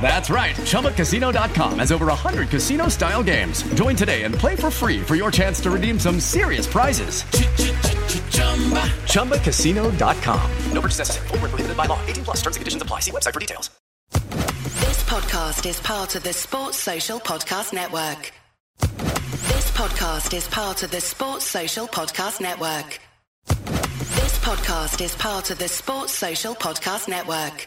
That's right. ChumbaCasino.com has over 100 casino style games. Join today and play for free for your chance to redeem some serious prizes. ChumbaCasino.com. No purchase necessary. Void where prohibited by law. 18 plus. Terms and conditions apply. See website for details. This podcast is part of the Sports Social Podcast Network. This podcast is part of the Sports Social Podcast Network. This podcast is part of the Sports Social Podcast Network.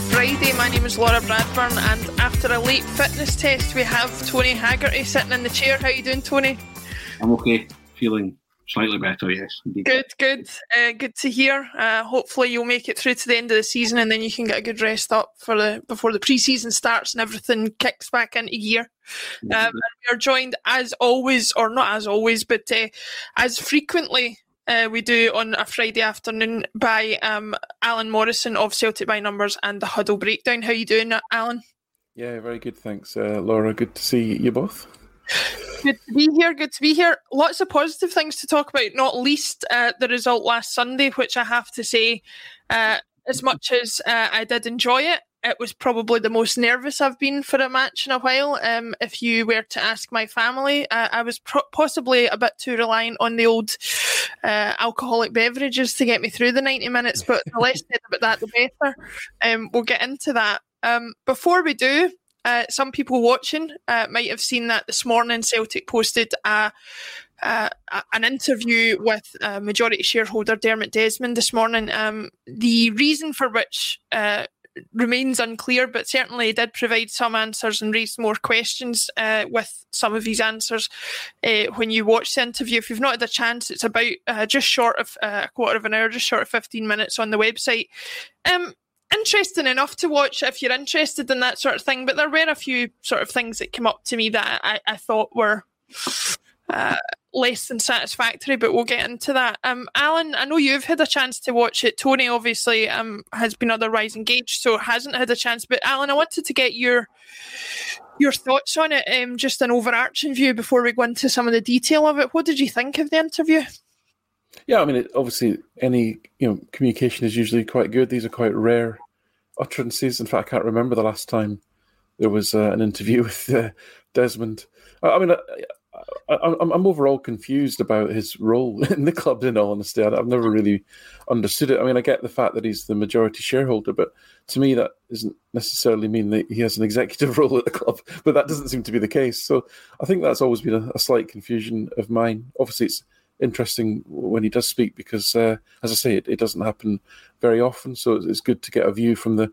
Friday. My name is Laura Bradburn, and after a late fitness test, we have Tony Haggerty sitting in the chair. How you doing, Tony? I'm okay. Feeling slightly better, yes. Indeed. Good, good, uh, good to hear. Uh, hopefully, you'll make it through to the end of the season, and then you can get a good rest up for the before the pre-season starts and everything kicks back into gear. Um, we are joined as always, or not as always, but uh, as frequently uh, we do on a Friday afternoon by um, Alan Morrison of Celtic by Numbers and the Huddle Breakdown. How you doing, Alan? Yeah, very good. Thanks, uh, Laura. Good to see you both. Good to be here. Good to be here. Lots of positive things to talk about, not least uh, the result last Sunday, which I have to say, uh, as much as uh, I did enjoy it, it was probably the most nervous I've been for a match in a while. Um, if you were to ask my family, uh, I was pro- possibly a bit too reliant on the old uh, alcoholic beverages to get me through the 90 minutes, but the less said about that, the better. Um, we'll get into that. Um, before we do, uh, some people watching uh, might have seen that this morning Celtic posted a, uh, an interview with uh, majority shareholder Dermot Desmond this morning. Um, the reason for which uh, remains unclear, but certainly did provide some answers and raised more questions uh, with some of his answers uh, when you watch the interview. If you've not had a chance, it's about uh, just short of uh, a quarter of an hour, just short of 15 minutes on the website. Um, interesting enough to watch if you're interested in that sort of thing, but there were a few sort of things that came up to me that I, I thought were. Less than satisfactory, but we'll get into that. Um, Alan, I know you've had a chance to watch it. Tony obviously um, has been otherwise engaged, so hasn't had a chance. But Alan, I wanted to get your your thoughts on it, um, just an overarching view before we go into some of the detail of it. What did you think of the interview? Yeah, I mean, it, obviously, any you know communication is usually quite good. These are quite rare utterances. In fact, I can't remember the last time there was uh, an interview with uh, Desmond. I, I mean, I, am I'm overall confused about his role in the club. In all honesty, I've never really understood it. I mean, I get the fact that he's the majority shareholder, but to me, that doesn't necessarily mean that he has an executive role at the club. But that doesn't seem to be the case. So I think that's always been a, a slight confusion of mine. Obviously, it's interesting when he does speak because, uh, as I say, it, it, doesn't happen very often. So it's good to get a view from the,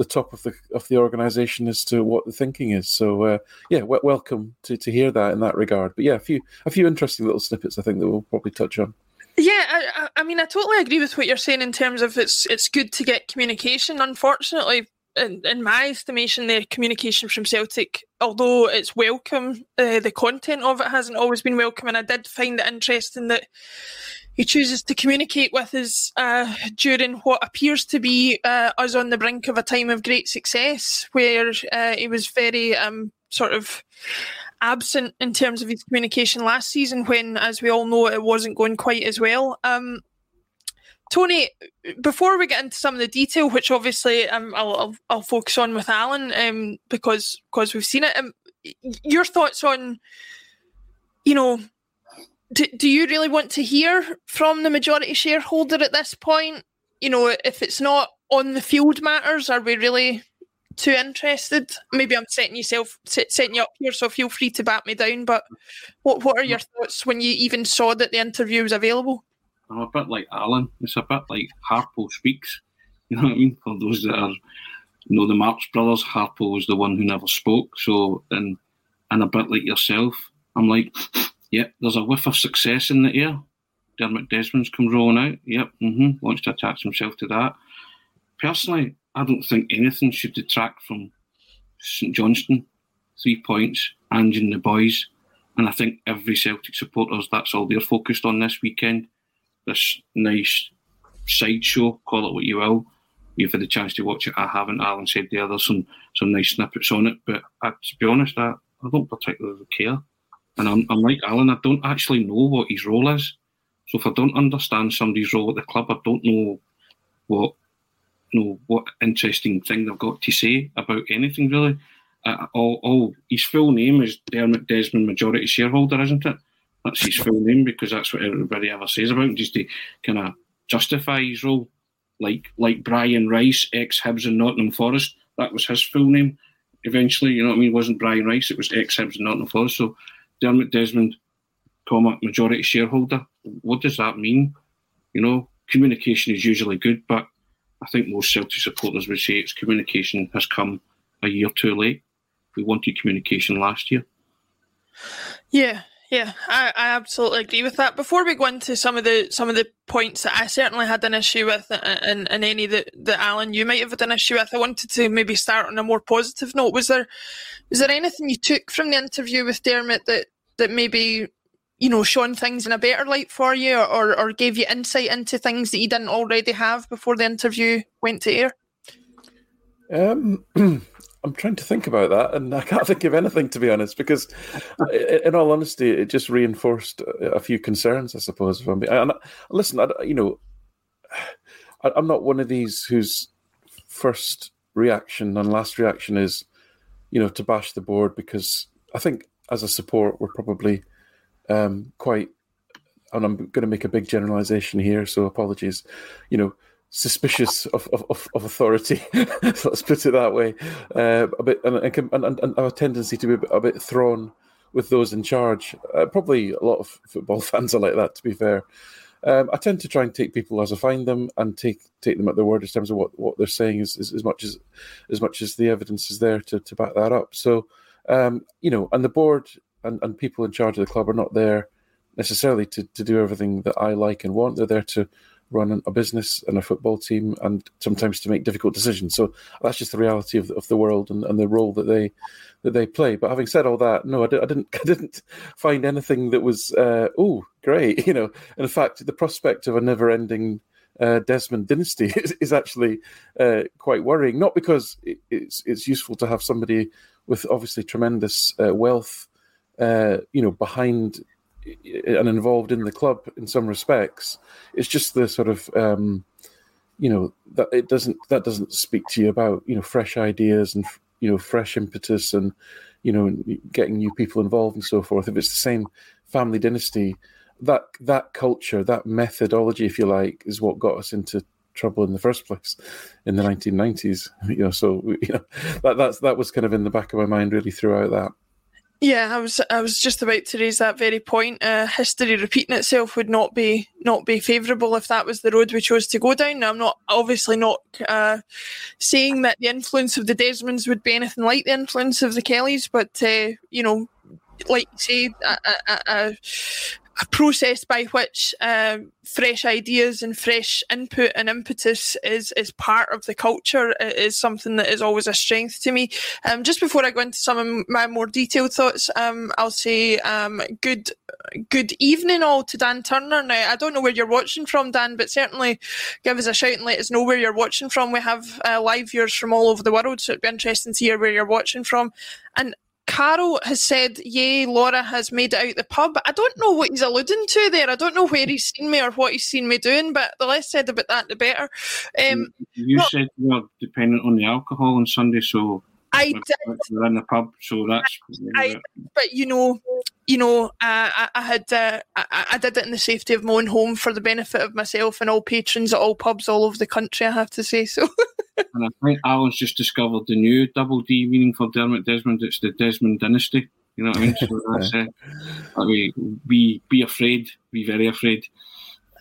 the top of the of the organisation as to what the thinking is. So uh, yeah, w- welcome to, to hear that in that regard. But yeah, a few a few interesting little snippets I think that we'll probably touch on. Yeah, I, I mean, I totally agree with what you're saying in terms of it's it's good to get communication. Unfortunately, in, in my estimation, the communication from Celtic, although it's welcome, uh, the content of it hasn't always been welcome. And I did find it interesting that he chooses to communicate with us uh, during what appears to be uh, us on the brink of a time of great success, where uh, he was very um, sort of absent in terms of his communication last season, when, as we all know, it wasn't going quite as well. Um, Tony, before we get into some of the detail, which obviously um, I'll, I'll, I'll focus on with Alan um, because because we've seen it. Um, your thoughts on, you know, do, do you really want to hear from the majority shareholder at this point? You know, if it's not on the field matters, are we really too interested? Maybe I'm setting yourself setting you up here, so feel free to bat me down. But what what are your thoughts when you even saw that the interview was available? I'm a bit like Alan. It's a bit like Harpo speaks. You know what I mean? For those that are, you know, the Marx brothers, Harpo was the one who never spoke. So, and and a bit like yourself, I'm like, yep, there's a whiff of success in the air. Dermot Desmond's come rolling out. Yep, mm-hmm, wants to attach himself to that. Personally, I don't think anything should detract from St Johnstone. Three points, and in the boys. And I think every Celtic supporters, that's all they're focused on this weekend this nice sideshow, call it what you will. You've had the chance to watch it. I haven't. Alan said there, there's some some nice snippets on it, but I, to be honest, I, I don't particularly care. And I'm, I'm like Alan, I don't actually know what his role is. So if I don't understand somebody's role at the club, I don't know what you know what interesting thing they've got to say about anything really. Uh, all, all his full name is Dermot Desmond, majority shareholder, isn't it? That's his full name because that's what everybody ever says about him, just to kind of justify his role. Like like Brian Rice, ex Hibs and Nottingham Forest, that was his full name. Eventually, you know what I mean? It wasn't Brian Rice, it was ex Hibs and Nottingham Forest. So Dermot Desmond, comma majority shareholder. What does that mean? You know, communication is usually good, but I think most Celtic supporters would say its communication has come a year too late. We wanted communication last year. Yeah, yeah, I, I absolutely agree with that. Before we go into some of the some of the points that I certainly had an issue with, and, and any that, that Alan you might have had an issue with, I wanted to maybe start on a more positive note. Was there was there anything you took from the interview with Dermot that that maybe you know shone things in a better light for you, or or gave you insight into things that you didn't already have before the interview went to air? Um, I'm trying to think about that, and I can't think of anything to be honest. Because, in all honesty, it just reinforced a few concerns, I suppose. I'm being, and listen, I, you know, I'm not one of these whose first reaction and last reaction is, you know, to bash the board because I think as a support we're probably um, quite, and I'm going to make a big generalization here, so apologies. You know, suspicious of, of, of authority. let's put it that way. Uh, a bit and, and, and, have a tendency to be a bit thrown with those in charge. Uh, probably a lot of football fans are like that. To be fair, um, I tend to try and take people as I find them and take take them at their word in terms of what, what they're saying as, as, as much as as much as the evidence is there to, to back that up. So um, you know, and the board and, and people in charge of the club are not there necessarily to, to do everything that I like and want. They're there to run a business and a football team and sometimes to make difficult decisions. So that's just the reality of, of the world and, and the role that they that they play. But having said all that, no, I, did, I didn't I didn't find anything that was uh, oh great, you know. in fact, the prospect of a never-ending uh, Desmond dynasty is, is actually uh, quite worrying. Not because it, it's it's useful to have somebody with obviously tremendous uh, wealth, uh, you know, behind and involved in the club in some respects. It's just the sort of um, you know that it doesn't that doesn't speak to you about you know fresh ideas and you know fresh impetus and you know getting new people involved and so forth. If it's the same family dynasty, that that culture, that methodology, if you like, is what got us into trouble in the first place in the 1990s. You know, so you know that that's that was kind of in the back of my mind really throughout that. Yeah, I was I was just about to raise that very point. Uh, history repeating itself would not be not be favourable if that was the road we chose to go down. Now, I'm not obviously not uh, saying that the influence of the Desmonds would be anything like the influence of the Kellys, but uh, you know, like you say, a, a, a, process by which uh, fresh ideas and fresh input and impetus is is part of the culture is something that is always a strength to me. Um, just before I go into some of my more detailed thoughts, um, I'll say um, good good evening all to Dan Turner. Now I don't know where you're watching from, Dan, but certainly give us a shout and let us know where you're watching from. We have uh, live viewers from all over the world, so it'd be interesting to hear where you're watching from. And Carol has said, Yay, Laura has made it out the pub. I don't know what he's alluding to there. I don't know where he's seen me or what he's seen me doing, but the less said about that, the better. Um, you not, said you were dependent on the alcohol on Sunday, so I did. We're in the pub, so that's. I, but you know, you know, uh, I, I, had uh, I, I, did it in the safety of my own home for the benefit of myself and all patrons at all pubs all over the country. I have to say so. and I think Alan's just discovered the new double D meaning for Dermot Desmond. It's the Desmond dynasty. You know what I mean? So that's uh, I mean, be be afraid, be very afraid.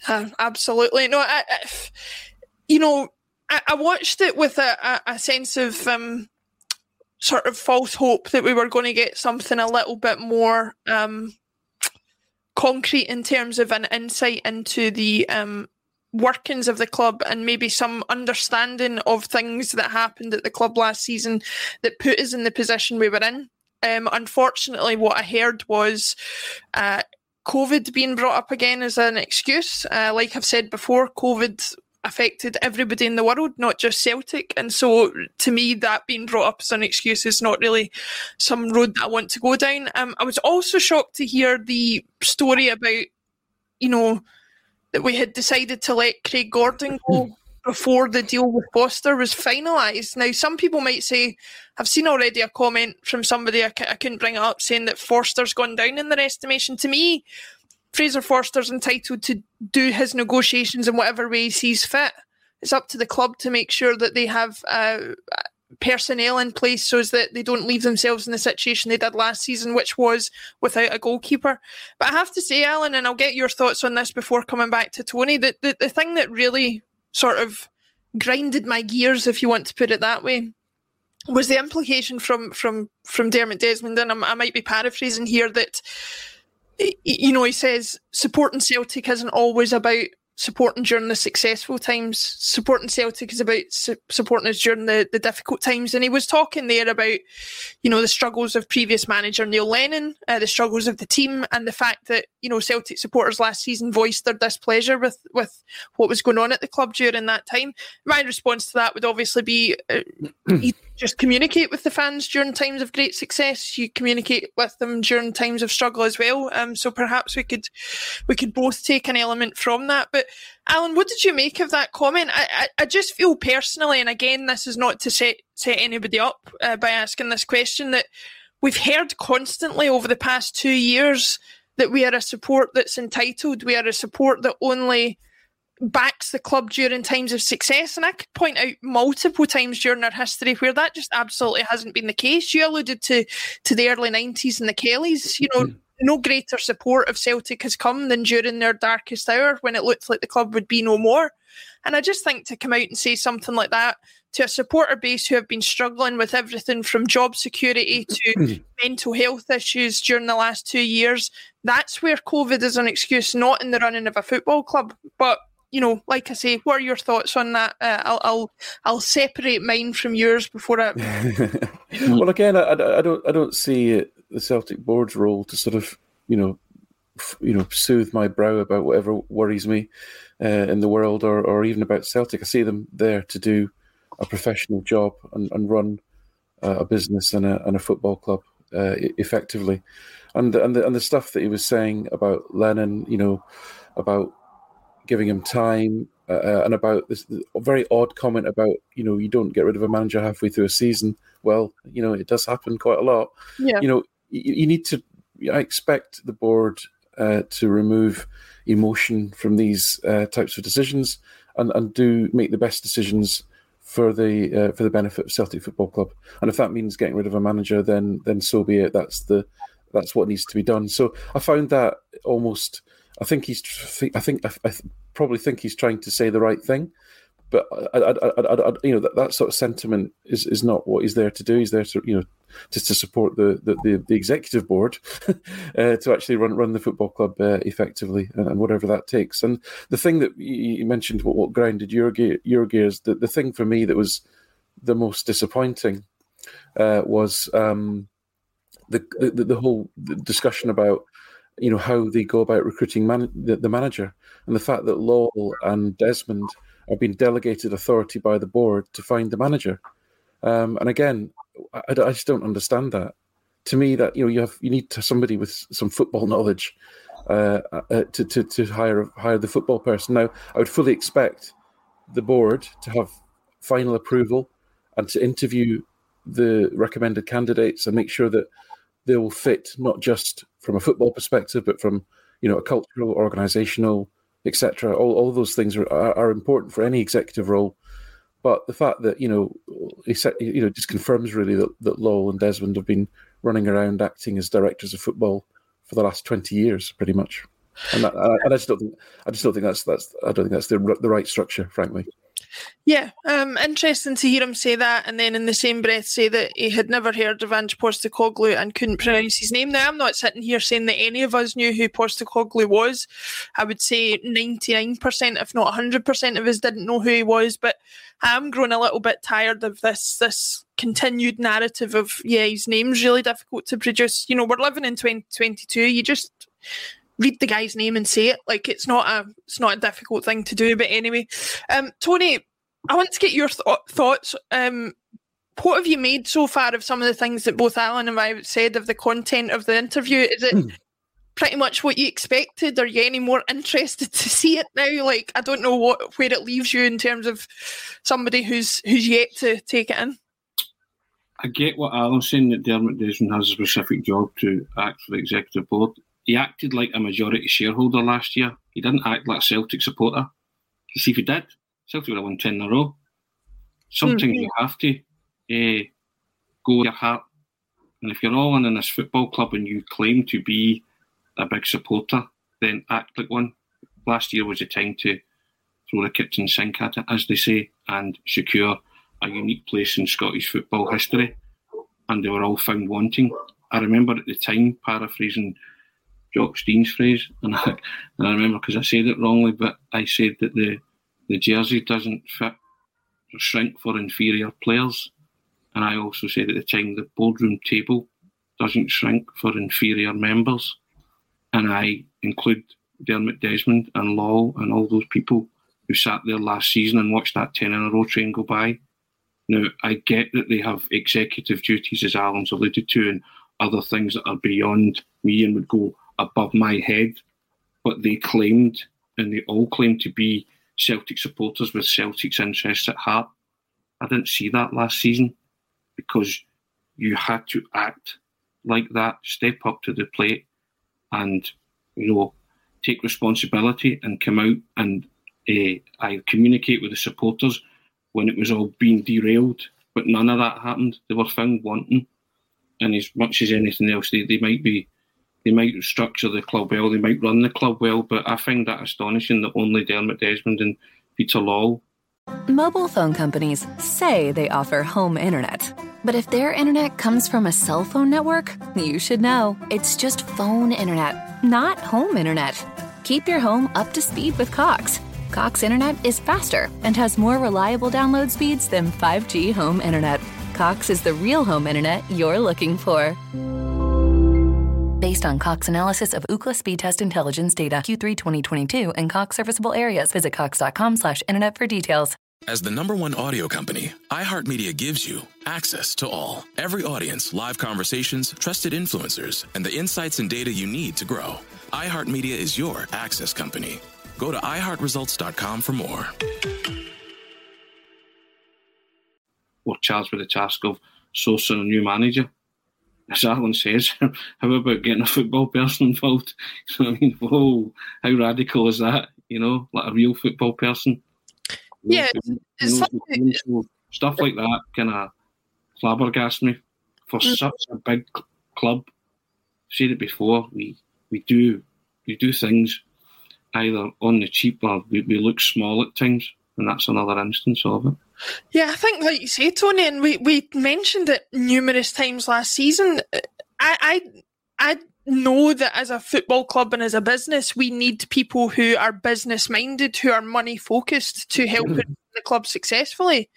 Uh, absolutely. No, I, I, you know, I, I watched it with a, a, a sense of um, sort of false hope that we were going to get something a little bit more um, concrete in terms of an insight into the um, workings of the club and maybe some understanding of things that happened at the club last season that put us in the position we were in. Um, unfortunately, what I heard was uh, COVID being brought up again as an excuse. Uh, like I've said before, COVID affected everybody in the world, not just Celtic. And so, to me, that being brought up as an excuse is not really some road that I want to go down. Um, I was also shocked to hear the story about, you know, that we had decided to let Craig Gordon go before the deal with Forster was finalised. Now, some people might say, I've seen already a comment from somebody, I c- I couldn't bring it up, saying that Forster's gone down in their estimation. To me, Fraser Forster's entitled to do his negotiations in whatever way he sees fit. It's up to the club to make sure that they have uh, personnel in place so that they don't leave themselves in the situation they did last season, which was without a goalkeeper. But I have to say, Alan, and I'll get your thoughts on this before coming back to Tony, that the, the thing that really sort of grinded my gears, if you want to put it that way, was the implication from from from Dermot Desmond, and I'm, I might be paraphrasing here that you know, he says supporting Celtic isn't always about supporting during the successful times. Supporting Celtic is about su- supporting us during the, the difficult times. And he was talking there about, you know, the struggles of previous manager Neil Lennon, uh, the struggles of the team, and the fact that, you know, Celtic supporters last season voiced their displeasure with, with what was going on at the club during that time. My response to that would obviously be uh, just communicate with the fans during times of great success. You communicate with them during times of struggle as well. Um, so perhaps we could we could both take an element from that. But Alan, what did you make of that comment? I, I, I just feel personally, and again, this is not to set set anybody up uh, by asking this question, that we've heard constantly over the past two years that we are a support that's entitled. We are a support that only backs the club during times of success. And I could point out multiple times during our history where that just absolutely hasn't been the case. You alluded to to the early nineties and the Kellys. You know, mm. no greater support of Celtic has come than during their darkest hour when it looked like the club would be no more. And I just think to come out and say something like that to a supporter base who have been struggling with everything from job security to hmm. mental health issues during the last two years, that's where COVID is an excuse, not in the running of a football club. But you know, like I say, what are your thoughts on that? Uh, I'll, I'll I'll separate mine from yours before I. well, again, I, I don't I don't see the Celtic board's role to sort of you know f- you know soothe my brow about whatever worries me uh, in the world or or even about Celtic. I see them there to do a professional job and, and run uh, a business and a and a football club. uh, effectively, and and the, and the stuff that he was saying about Lennon, you know, about giving him time, uh, uh and about this very odd comment about you know you don't get rid of a manager halfway through a season. Well, you know it does happen quite a lot. Yeah. You know you, you need to. I expect the board uh, to remove emotion from these uh, types of decisions and, and do make the best decisions for the uh, for the benefit of Celtic Football Club. And if that means getting rid of a manager, then then so be it. That's the that's what needs to be done. So I found that almost. I think he's. I think I, probably think he's trying to say the right thing, but I, I, I, you know that, that sort of sentiment is, is not what he's there to do. He's there to you know just to support the the, the, the executive board uh, to actually run run the football club uh, effectively and, and, whatever that takes. And the thing that you mentioned, what, what grounded your gear, your gears, the, the thing for me that was the most disappointing uh, was um, the, the the whole discussion about you know how they go about recruiting man- the, the manager and the fact that Lawwell and Desmond are being delegated authority by the board to find the manager. Um, and again, I, I, just don't understand that. To me, that you know, you have you need somebody with some football knowledge uh, uh, to, to to hire hire the football person. Now, I would fully expect the board to have final approval and to interview the recommended candidates and make sure that they will fit not just from a football perspective, but from you know a cultural, organisational, etc. All all those things are, are, are important for any executive role but the fact that you know, he said, you know, just confirms really that, that Lawwell and Desmond have been running around acting as directors of football for the last twenty years, pretty much. And, that, and I just don't think I just don't think that's that's I don't think that's the the right structure, frankly. Yeah, um, interesting to hear him say that, and then in the same breath say that he had never heard of Ange Postecoglou and couldn't pronounce his name. Now, I'm not sitting here saying that any of us knew who Postecoglou was. I would say 99%, if not 100% of us didn't know who he was, but I'm growing a little bit tired of this this continued narrative of, yeah, his name's really difficult to produce. You know, we're living in 2022. You just read the guy's name and say it. Like it's not a it's not a difficult thing to do. But anyway, um, Tony, I want to get your th- thoughts. Um, what have you made so far of some of the things that both Alan and I said of the content of the interview? Is it hmm. pretty much what you expected? Are you any more interested to see it now? Like I don't know what where it leaves you in terms of somebody who's who's yet to take it in. I get what Alan's saying that Dermot Desmond has a specific job to act for the executive board he acted like a majority shareholder last year. He didn't act like a Celtic supporter. You see, if he did, Celtic would have won 10 in a row. Sometimes mm-hmm. you have to uh, go with your heart. And if you're all in in this football club and you claim to be a big supporter, then act like one. Last year was the time to throw the kitchen sink at it, as they say, and secure a unique place in Scottish football history. And they were all found wanting. I remember at the time, paraphrasing Jock Stein's phrase, and I, and I remember because I said it wrongly, but I said that the the jersey doesn't fit or shrink for inferior players, and I also said at the time the boardroom table doesn't shrink for inferior members, and I include Dermot Desmond and Lawwell and all those people who sat there last season and watched that ten in a row train go by. Now I get that they have executive duties, as Alan's alluded to, and other things that are beyond me and would go above my head, but they claimed, and they all claimed to be Celtic supporters with Celtic's interests at heart. I didn't see that last season because you had to act like that, step up to the plate, and you know take responsibility and come out and uh, I communicate with the supporters when it was all being derailed. But none of that happened. They were found wanting, and as much as anything else, they, they might be they might structure the club well, they might run the club well, but I find that astonishing that only Dermot Desmond and Peter Law. Mobile phone companies say they offer home internet. But if their internet comes from a cell phone network, you should know. It's just phone internet, not home internet. Keep your home up to speed with Cox. Cox internet is faster and has more reliable download speeds than 5G home internet. Cox is the real home internet you're looking for based on Cox analysis of Ookla speed test intelligence data Q3 2022 and Cox serviceable areas. Visit cox.com slash internet for details. As the number one audio company, iHeartMedia gives you access to all. Every audience, live conversations, trusted influencers, and the insights and data you need to grow. iHeartMedia is your access company. Go to iHeartResults.com for more. We're charged with the task of sourcing a new manager. As Alan says, how about getting a football person involved? I mean, whoa, how radical is that? You know, like a real football person. Yeah, you know, stuff like that kind of flabbergasted me for mm. such a big club. I've said it before. We we do we do things either on the cheap or we, we look small at times, and that's another instance of it. Yeah, I think like you say, Tony, and we, we mentioned it numerous times last season. I I I know that as a football club and as a business, we need people who are business minded, who are money focused to help mm. the club successfully.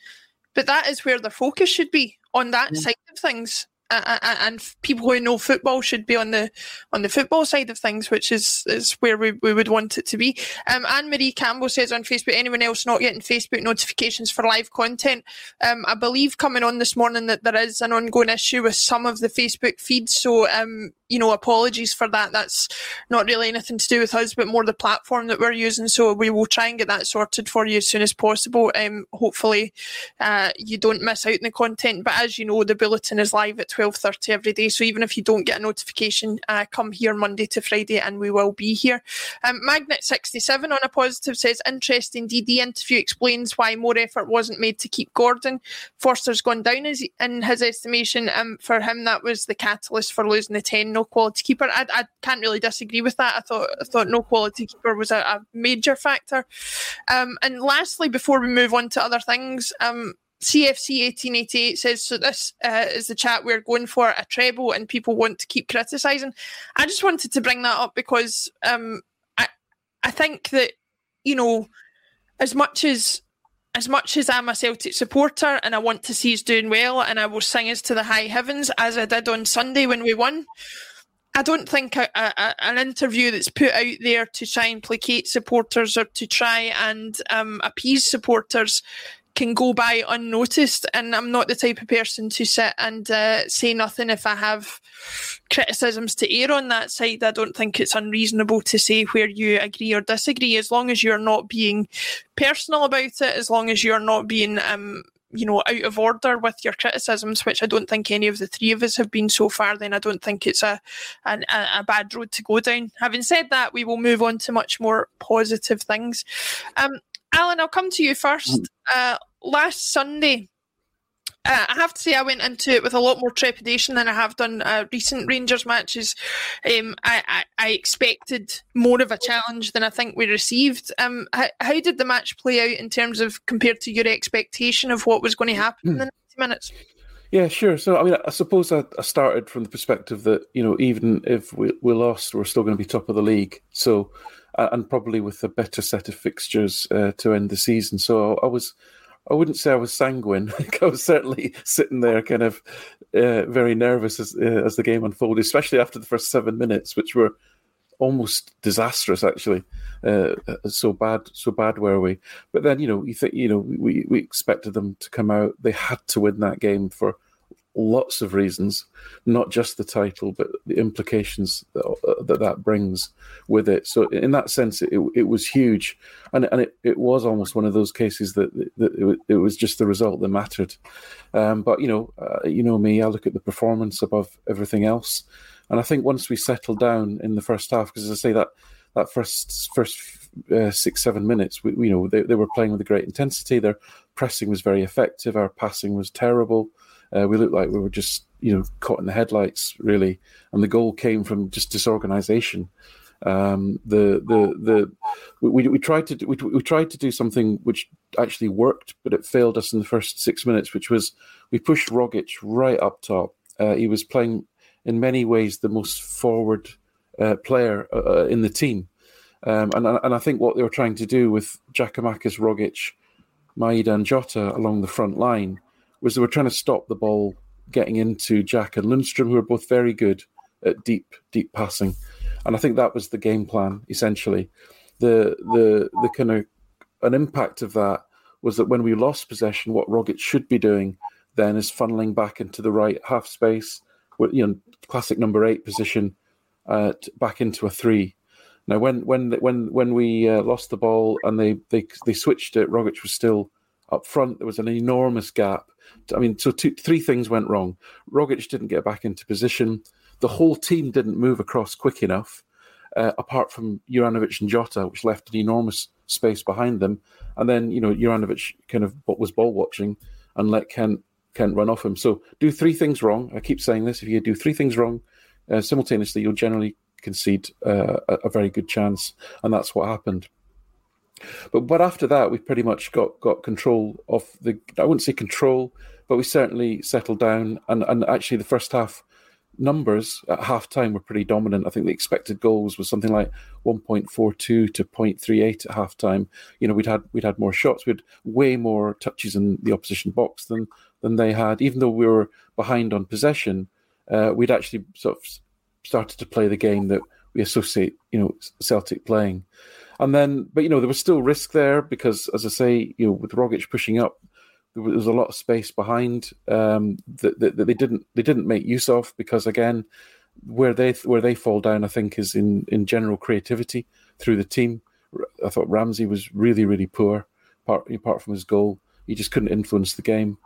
But that is where the focus should be on that mm. side of things and people who know football should be on the on the football side of things, which is is where we, we would want it to be. Um, Anne Marie Campbell says on Facebook, anyone else not getting Facebook notifications for live content? Um, I believe coming on this morning that there is an ongoing issue with some of the Facebook feeds. So um, you know, apologies for that. That's not really anything to do with us, but more the platform that we're using. So we will try and get that sorted for you as soon as possible. Um, hopefully, uh, you don't miss out on the content. But as you know, the bulletin is live at twelve thirty every day. So even if you don't get a notification, uh, come here Monday to Friday, and we will be here. Um, Magnet sixty seven on a positive says interesting. DD interview explains why more effort wasn't made to keep Gordon. Forster's gone down in his estimation. Um, for him, that was the catalyst for losing the ten quality keeper. I, I can't really disagree with that. I thought I thought no quality keeper was a, a major factor. Um, and lastly, before we move on to other things, um, CFC 1888 says, so this uh, is the chat we're going for a treble and people want to keep criticising. I just wanted to bring that up because um, I, I think that, you know, as much as as much as I'm a Celtic supporter and I want to see us doing well and I will sing us to the high heavens as I did on Sunday when we won, I don't think a, a, an interview that's put out there to try and placate supporters or to try and um, appease supporters can go by unnoticed. And I'm not the type of person to sit and uh, say nothing if I have criticisms to air on that side. I don't think it's unreasonable to say where you agree or disagree, as long as you're not being personal about it, as long as you're not being um, you know, out of order with your criticisms, which I don't think any of the three of us have been so far, then I don't think it's a, a, a bad road to go down. Having said that, we will move on to much more positive things. Um, Alan, I'll come to you first. Mm. Uh, last Sunday, uh, I have to say, I went into it with a lot more trepidation than I have done uh, recent Rangers matches. Um, I, I, I, expected more of a challenge than I think we received. Um, how, how, did the match play out in terms of compared to your expectation of what was going to happen in the 90 minutes? Yeah, sure. So, I mean, I suppose I, I, started from the perspective that, you know, even if we, we lost, we're still going to be top of the league. So, and probably with a better set of fixtures uh, to end the season. So I was I wouldn't say I was sanguine. I was certainly sitting there, kind of uh, very nervous as uh, as the game unfolded, especially after the first seven minutes, which were almost disastrous. Actually, uh, so bad, so bad were we. But then, you know, you think, you know, we we expected them to come out. They had to win that game for lots of reasons, not just the title, but the implications that uh, that, that brings with it. So, in that sense, it, it was huge, and and it, it was almost one of those cases that, that it, it was just the result that mattered. Um, but you know, uh, you know me, I look at the performance above everything else, and I think once we settled down in the first half, because as I say that that first first uh, six seven minutes, we, you know, they, they were playing with a great intensity. Their pressing was very effective. Our passing was terrible. Uh, we looked like we were just, you know, caught in the headlights, really. And the goal came from just disorganization. Um, the the the we, we tried to do, we, we tried to do something which actually worked, but it failed us in the first six minutes, which was we pushed Rogic right up top. Uh, he was playing in many ways the most forward uh, player uh, uh in the team, um, and and I think what they were trying to do with Giakoumakis, Rogic, Maeda, and Jota along the front line was they were trying to stop the ball getting into Jack and Lundstram, who are both very good at deep, deep passing. And I think that was the game plan essentially. The the the kind of an impact of that was that when we lost possession, what Rogic should be doing then is funneling back into the right half space, you know, classic number eight position, uh, back into a three. Now, when when when when we uh, lost the ball and they, they they switched it, Rogic was still up front. There was an enormous gap. I mean, so two, three things went wrong. Rogic didn't get back into position. The whole team didn't move across quick enough, uh, apart from Juranovic and Jota, which left an enormous space behind them. And then, you know, Juranovic kind of was ball watching and let Kent Kent run off him. So do three things wrong. I keep saying this: if you do three things wrong uh, simultaneously, you'll generally concede uh, a, a very good chance, and that's what happened. But but after that, we pretty much got got control of the. I wouldn't say control, but we certainly settled down. And and actually, the first half numbers at half time were pretty dominant. I think the expected goals was something like 1.42 to 0.38 at half time. You know, we'd had we'd had more shots, we'd way more touches in the opposition box than than they had. Even though we were behind on possession, uh, we'd actually sort of started to play the game that we associate, you know, Celtic playing. And then, but you know, there was still risk there because, as I say, you know, with Rogic pushing up, there was a lot of space behind um, that, that, that, they didn't they didn't make use of because again, where they where they fall down, I think, is in in general creativity through the team. I thought Ramsey was really really poor. Apart, apart from his goal, he just couldn't influence the game.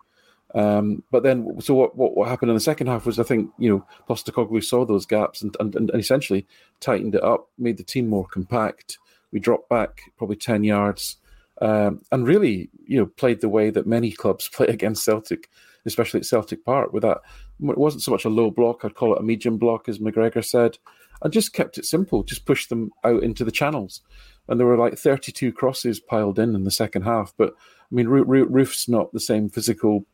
Um, but then, so what, what, what happened in the second half was, I think, you know, Postecoglou saw those gaps and, and, and essentially tightened it up, made the team more compact. We dropped back probably 10 yards um, and really, you know, played the way that many clubs play against Celtic, especially at Celtic Park, with that. It wasn't so much a low block, I'd call it a medium block, as McGregor said, and just kept it simple, just pushed them out into the channels. And there were like 32 crosses piled in in the second half. But I mean, Roofe's not the same physical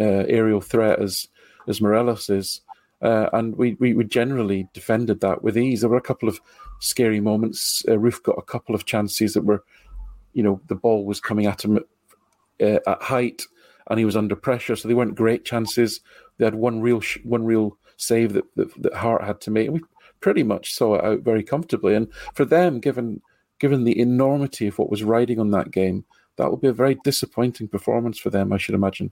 uh, aerial threat as as Morelos is. Uh, and we, we, we generally defended that with ease. There were a couple of scary moments. Uh, Roofe got a couple of chances that were, you know, the ball was coming at him uh, at height, and he was under pressure. So they weren't great chances. They had one real sh- one real save that, that that Hart had to make. And we pretty much saw it out very comfortably. And for them, given given the enormity of what was riding on that game, that would be a very disappointing performance for them, I should imagine.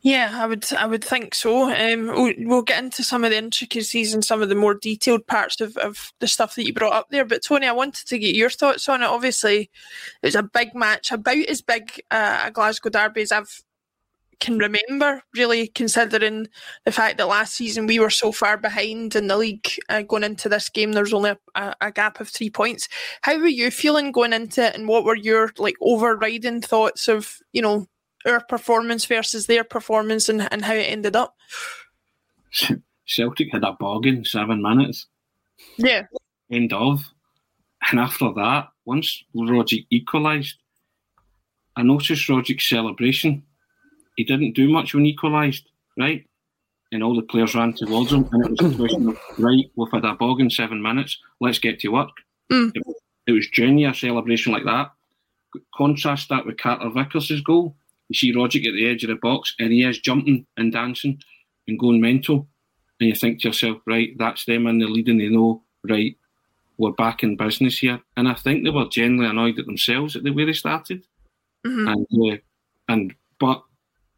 Yeah, I would I would think so. Um, we'll, get into some of the intricacies and some of the more detailed parts of, of the stuff that you brought up there. But Tony, I wanted to get your thoughts on it. Obviously, it was a big match, about as big uh, a Glasgow derby as I've can remember. Really, considering the fact that last season we were so far behind in the league uh, going into this game, there's only a, a, gap of three points. How were you feeling going into it, and what were your like overriding thoughts of you know our performance versus their performance and, and how it ended up. Celtic had a bogging seven minutes. Yeah. End of. And after that, once Rogic equalised, I noticed Rogic's celebration. He didn't do much when he equalised, right? And all the players ran towards him, and it was a question of, right, we've had a bogging seven minutes, let's get to work. Mm. It, it, was genuine celebration like that. Contrast that with Carter Vickers' goal. You see Rogic at the edge of the box, and he is jumping and dancing and going mental. And you think to yourself, right, that's them in the lead, and they know, right, we're back in business here. And I think they were generally annoyed at themselves at the way they started. Mm-hmm. And uh, and but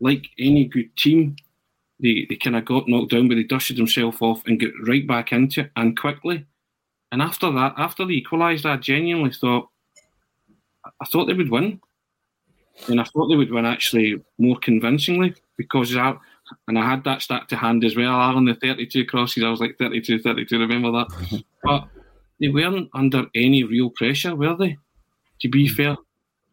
like any good team, they, they kind of got knocked down, but they dusted themselves off and got right back into it and quickly. And after that, after they equalised, I genuinely thought, I thought they would win and I thought they would win actually more convincingly because I, and I had that stat to hand as well. Alan, the 32 crosses, I was like 32, 32, remember that? but they weren't under any real pressure, were they? To be fair.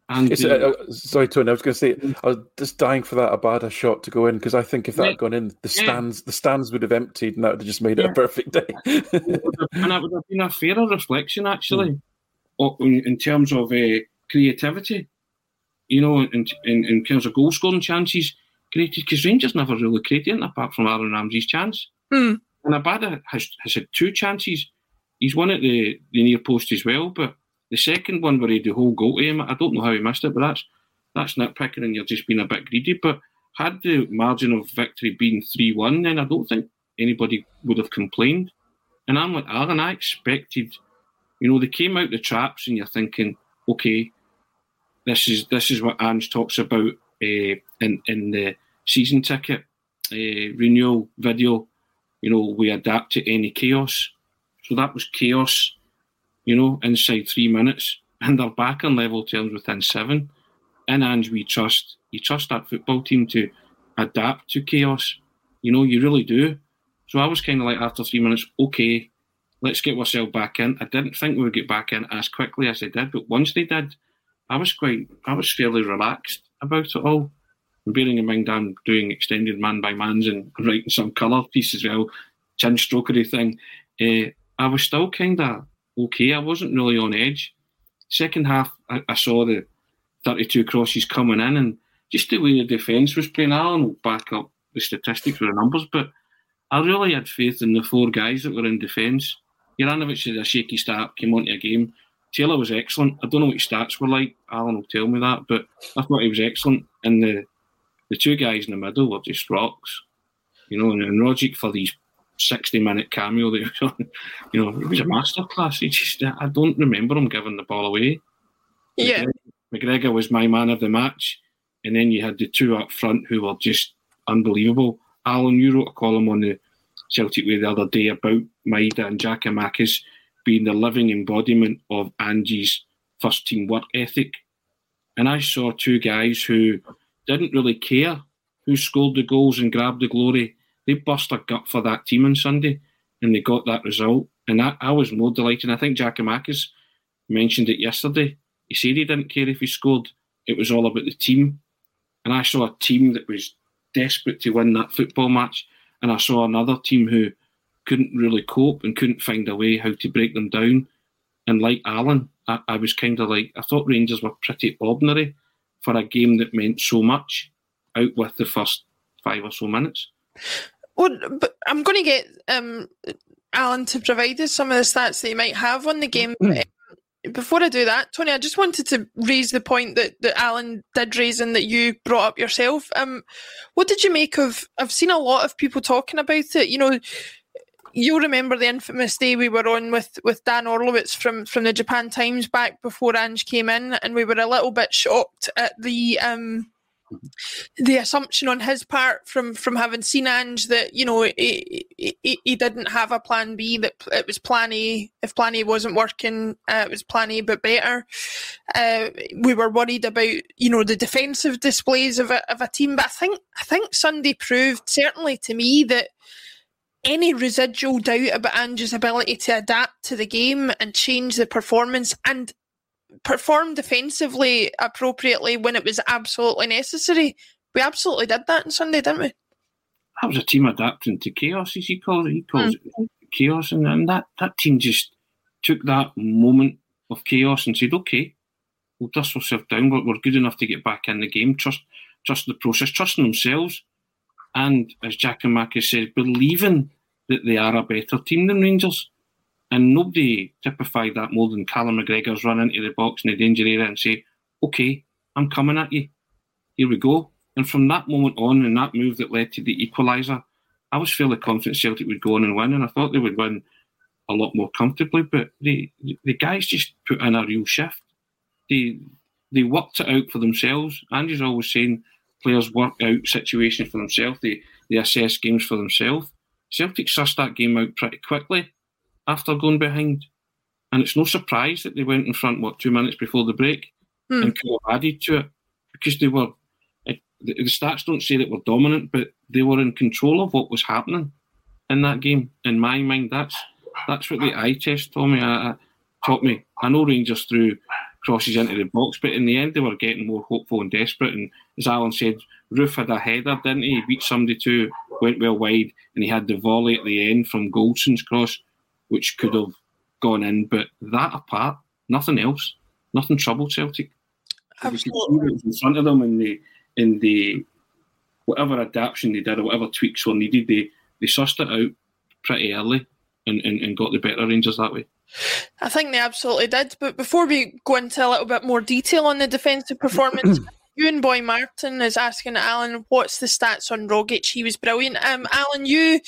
And uh, uh, sorry, Tony. I was going to say I was just dying for that Abada shot to go in because I think if that yeah, had gone in, the stands yeah. the stands would have emptied and that would have just made it a perfect day. and that would have been a fairer reflection, actually, mm. in terms of uh, creativity you know, in, in, in terms of goal scoring chances created, because Rangers never really created apart from Aaron Ramsey's chance. Mm. And Abada has, has had two chances. He's won at the, the near post as well, but the second one where he had the whole goal to him, I don't know how he missed it, but that's that's nitpicking and you're just being a bit greedy. But had the margin of victory been 3 1, then I don't think anybody would have complained. And I'm like Alan, I expected, you know, they came out the traps and you're thinking, okay, this is this is what Ange talks about uh, in in the season ticket uh, renewal video. You know, we adapt to any chaos. So that was chaos. You know, inside three minutes, and they're back on level terms within seven. In Ange, we trust. You trust that football team to adapt to chaos. You know, you really do. So I was kind of like after three minutes, okay, let's get ourselves back in. I didn't think we would get back in as quickly as they did, but once they did, I was quite, I was fairly relaxed about it all. And bearing in mind I'm doing extended man by mans and writing some colour piece as well, chin strokery thing. Uh, I was still kind of okay. I wasn't really on edge. Second half, I, I, saw the 32 crosses coming in, and just the way the defence was playing. I'll back up the statistics with the numbers, but I really had faith in the four guys that were in defence. Juranovic had a shaky start, came onto a game. Taylor was excellent. I don't know what his stats were like. Alan will tell me that, but I thought he was excellent. And the the two guys in the middle were just rocks. You know, and, and Rogic for these 60 minute cameo that was on, you know, it was a masterclass. He just, I don't remember him giving the ball away. Yeah. McGregor was my man of the match. And then you had the two up front who were just unbelievable. Alan, you wrote a column on the Celtic Way the other day about Maeda and Giakoumakis being the living embodiment of Angie's first team work ethic. And I saw two guys who didn't really care who scored the goals and grabbed the glory. They burst a gut for that team on Sunday and they got that result. And I, I was more delighted. I think Giakoumakis mentioned it yesterday. He said he didn't care if he scored. It was all about the team. And I saw a team that was desperate to win that football match. And I saw another team who couldn't really cope and couldn't find a way how to break them down. And like Alan, I, I was kind of like, I thought Rangers were pretty ordinary for a game that meant so much out with the first five or so minutes. Well, but I'm going to get um, Alan to provide us some of the stats that he might have on the game. Mm. Before I do that, Tony, I just wanted to raise the point that, that Alan did raise and that you brought up yourself. Um, what did you make of? I've seen a lot of people talking about it. You know, you'll remember the infamous day we were on with, with Dan Orlowitz from, from the Japan Times back before Ange came in, and we were a little bit shocked at the um, the assumption on his part from from having seen Ange that you know he, he, he, didn't have a plan B that it was plan A. If plan A wasn't working uh, it was plan A but better. Uh, we were worried about you know the defensive displays of a, of a team but I think I think Sunday proved certainly to me that any residual doubt about Ange's ability to adapt to the game and change the performance and perform defensively appropriately when it was absolutely necessary. We absolutely did that on Sunday, didn't we? That was a team adapting to chaos, as he calls it. He calls mm. it chaos, and, and that, that team just took that moment of chaos and said, "Okay, we'll dust ourselves down. We're, we're good enough to get back in the game. Trust, trust the process, trusting themselves." And as Giakoumakis said, believing that they are a better team than Rangers. And nobody typified that more than Callum McGregor's run into the box in the danger area and say, okay, I'm coming at you. Here we go. And from that moment on, and that move that led to the equaliser, I was fairly confident Celtic would go on and win, and I thought they would win a lot more comfortably. But the the guys just put in a real shift. They they worked it out for themselves. Ange's always saying players work out situations for themselves. They they assess games for themselves. Celtic sussed that game out pretty quickly after going behind. And it's no surprise that they went in front, what, two minutes before the break hmm. and could have added to it because they were, it, the, the stats don't say that we're dominant, but they were in control of what was happening in that game. In my mind, that's that's what the eye test told me. I, I, taught me. I know Rangers threw crosses into the box, but in the end, they were getting more hopeful and desperate. And as Alan said, Roofe had a header, didn't he? He beat somebody to, went well wide, and he had the volley at the end from Goldson's cross, which could have gone in. But that apart, nothing else, nothing troubled Celtic. Absolutely. in front of them in the in the whatever adaptation they did or whatever tweaks were needed, they they sussed it out pretty early and, and, and got the better Rangers that way. I think they absolutely did. But before we go into a little bit more detail on the defensive performance, Ewan Boy Martin is asking Alan, what's the stats on Rogic? He was brilliant. Um, Alan, you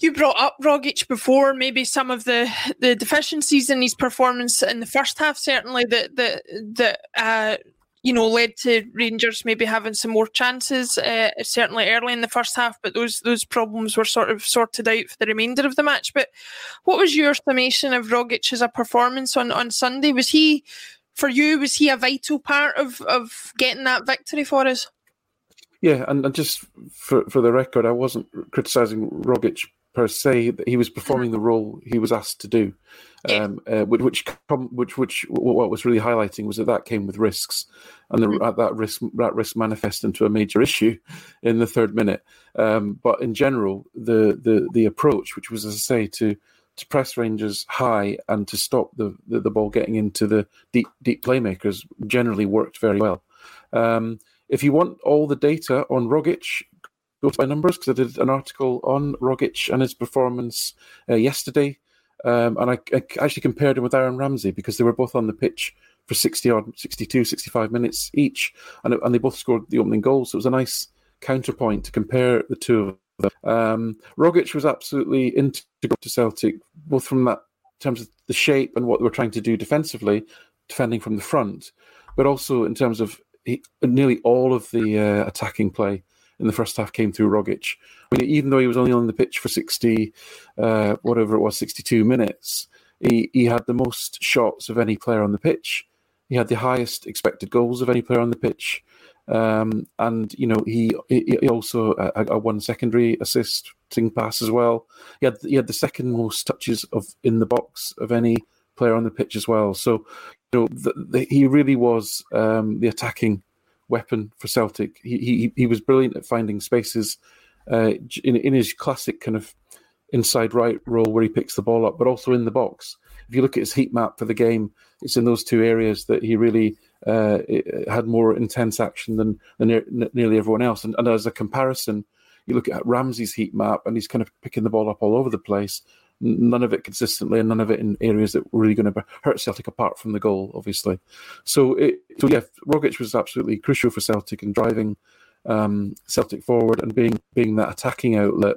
You brought up Rogic before, maybe some of the, the deficiencies in his performance in the first half, certainly that that that uh, you know led to Rangers maybe having some more chances, uh, certainly early in the first half. But those those problems were sort of sorted out for the remainder of the match. But what was your summation of Rogic as a performance on on Sunday? Was he for you? Was he a vital part of of getting that victory for us? Yeah, and, and just for for the record, I wasn't criticising Rogic per se. He was performing the role he was asked to do, um, uh, which which which what was really highlighting was that that came with risks, and the, mm-hmm. that risk that risk manifest into a major issue in the third minute. Um, but in general, the the the approach, which was as I say to to press Rangers high and to stop the, the, the ball getting into the deep deep playmakers, generally worked very well. Um, if you want all the data on Rogic, go to my numbers because I did an article on Rogic and his performance uh, yesterday. Um, and I, I, actually compared him with Aaron Ramsey because they were both on the pitch for 60 odd, 62, 65 minutes each. And, and they both scored the opening goal. So it was a nice counterpoint to compare the two of them. Um, Rogic was absolutely integral to Celtic, both from that in terms of the shape and what were trying to do defensively, defending from the front, but also in terms of he, nearly all of the uh, attacking play in the first half came through Rogic. I mean, even though he was only on the pitch for 60, uh, whatever it was, 62 minutes, he, he had the most shots of any player on the pitch. He had the highest expected goals of any player on the pitch. Um, and, you know, he, he also a, a one secondary assisting pass as well. He had, he had the second most touches of in the box of any player on the pitch as well. So, you know, the, the, he really was um, the attacking weapon for Celtic. He he, he was brilliant at finding spaces uh, in in his classic kind of inside right role where he picks the ball up, but also in the box. If you look at his heat map for the game, it's in those two areas that he really uh, had more intense action than, than nearly everyone else. And, and as a comparison, you look at Ramsey's heat map, and he's kind of picking the ball up all over the place none of it consistently and none of it in areas that were really going to hurt Celtic apart from the goal, obviously. So, it, so yeah, Rogic was absolutely crucial for Celtic in driving um, Celtic forward and being being that attacking outlet.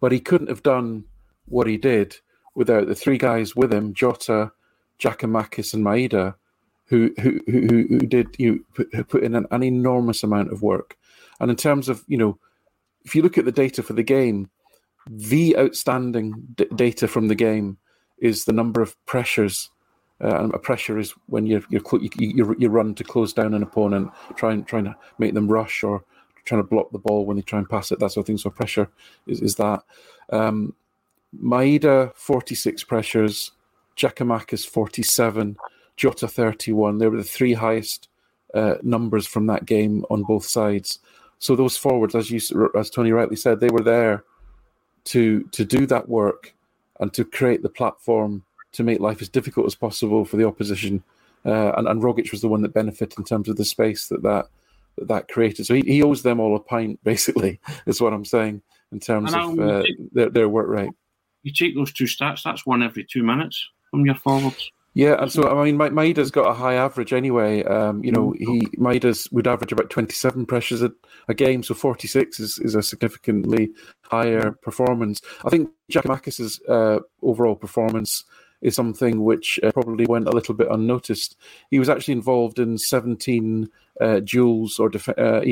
But he couldn't have done what he did without the three guys with him Jota, Giakoumakis, and Maeda who who who, who did you know, put in an, an, enormous amount of work. And in terms of you know, if you look at the data for the game, the outstanding d- data from the game is the number of pressures. Uh, and a pressure is when you you, you you run to close down an opponent, trying trying to make them rush or trying to block the ball when they try and pass it. That sort of thing. So pressure is is that. Um, Maeda forty six pressures, Giakoumakis forty seven, Jota 31. They were the three highest uh, numbers from that game on both sides. So those forwards, as you as Tony rightly said, they were there to to do that work and to create the platform to make life as difficult as possible for the opposition. Uh, and, and Rogic was the one that benefited in terms of the space that that that, that created. So he, he owes them all a pint, basically, is what I'm saying in terms of uh, their, their work rate. You take those two stats, that's one every two minutes from your forwards. Yeah, and so I mean, Maeda's got a high average anyway. Um, you know, he Maeda's would average about twenty-seven pressures a, a game, so forty-six is, is a significantly higher performance. I think Giakoumakis's uh, overall performance is something which uh, probably went a little bit unnoticed. He was actually involved in seventeen uh, duels or def- uh,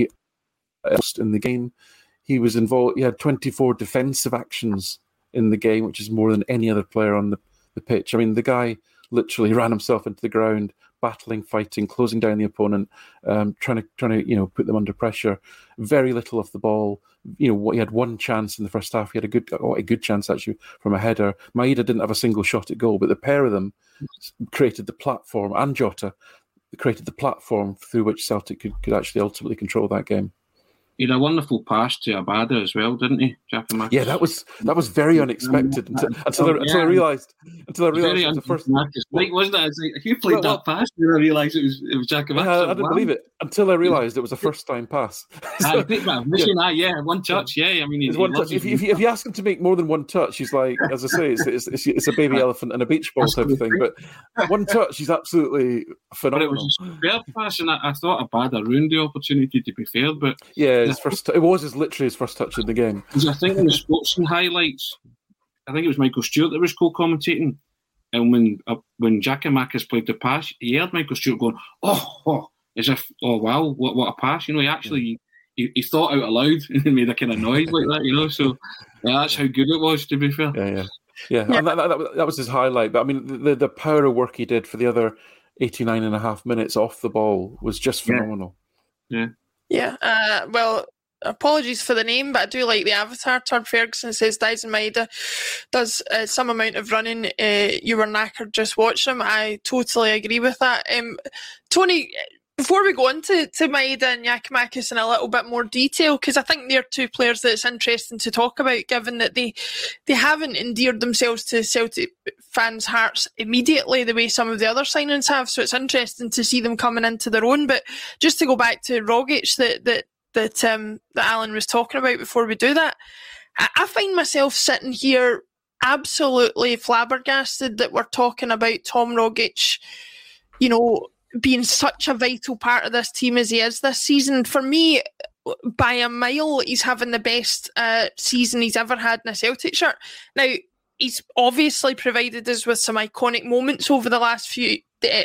in the game. he was involved. He had 24 defensive actions in the game, which is more than any other player on the, the pitch. I mean, the guy literally ran himself into the ground, battling, fighting, closing down the opponent, um, trying to trying to you know put them under pressure. Very little off the ball. You know, he had one chance in the first half. He had a good, oh, a good chance actually from a header. Maeda didn't have a single shot at goal, but the pair of them created the platform, and Jota created the platform through which Celtic could, could actually ultimately control that game. He had a wonderful pass to Abada as well, didn't he, Giakoumakis? Yeah, that was that was very unexpected until, um, until, I, until I realised until I realised it was the first. Like, wasn't it? Like, you played well, that pass, and I realised it was it was Giakoumakis. Yeah, I, didn't wow. believe it until I realised it was a first time pass. Ah, so, mission, yeah. Ah, yeah, one touch. Yeah, I mean, he, one touch. If, you, if, you, if you ask him to make more than one touch, he's like, as I say, it's, it's, it's, it's a baby ah. elephant and a beach ball type of thing. But one touch, he's absolutely phenomenal. But it was a superb pass, and I, I thought Abada ruined the opportunity. To be fair, but yeah, his first it was is literally his first touch in the game. I think in the Sportscene highlights, I think it was Michael Stewart that was co-commentating, and when uh, when Giakoumakis played the pass, he heard Michael Stewart going, "Oh, oh," as if, "Oh wow, what what a pass!" You know, he actually he, he thought out aloud and made a kind of noise like that. You know, so yeah, that's how good it was. To be fair, yeah, yeah, yeah. yeah. That, that, that, was his highlight. But I mean, the the power of work he did for the other 89 and a half minutes off the ball was just phenomenal. Yeah. Yeah. Uh, well, apologies for the name, but I do like the avatar. Todd Ferguson says Daizen Maeda does uh, some amount of running. Uh, you were knackered, just watch him. I totally agree with that. Um, Tony, before we go into to Maeda and Giakoumakis in a little bit more detail, because I think they're two players that it's interesting to talk about, given that they they haven't endeared themselves to Celtic fans' hearts immediately the way some of the other signings have. So it's interesting to see them coming into their own. But just to go back to Rogic, that that that um, that Alan was talking about before we do that, I, I find myself sitting here absolutely flabbergasted that we're talking about Tom Rogic, you know, being such a vital part of this team as he is this season. For me, by a mile, he's having the best uh, season he's ever had in a Celtic shirt. Now, he's obviously provided us with some iconic moments over the last few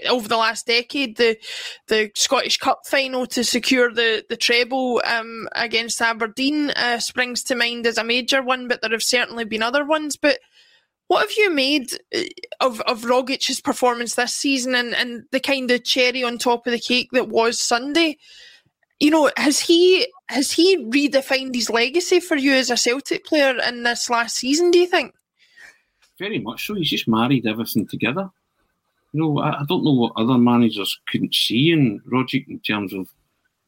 over the last decade, the the Scottish Cup final to secure the the treble um, against Aberdeen uh, springs to mind as a major one, but there have certainly been other ones. But what have you made uh, of of Rogic's performance this season, and and the kind of cherry on top of the cake that was Sunday? You know, has he has he redefined his legacy for you as a Celtic player in this last season? Do you think? Very much so. He's just married everything together. You know, I, I don't know what other managers couldn't see in Rogic in terms of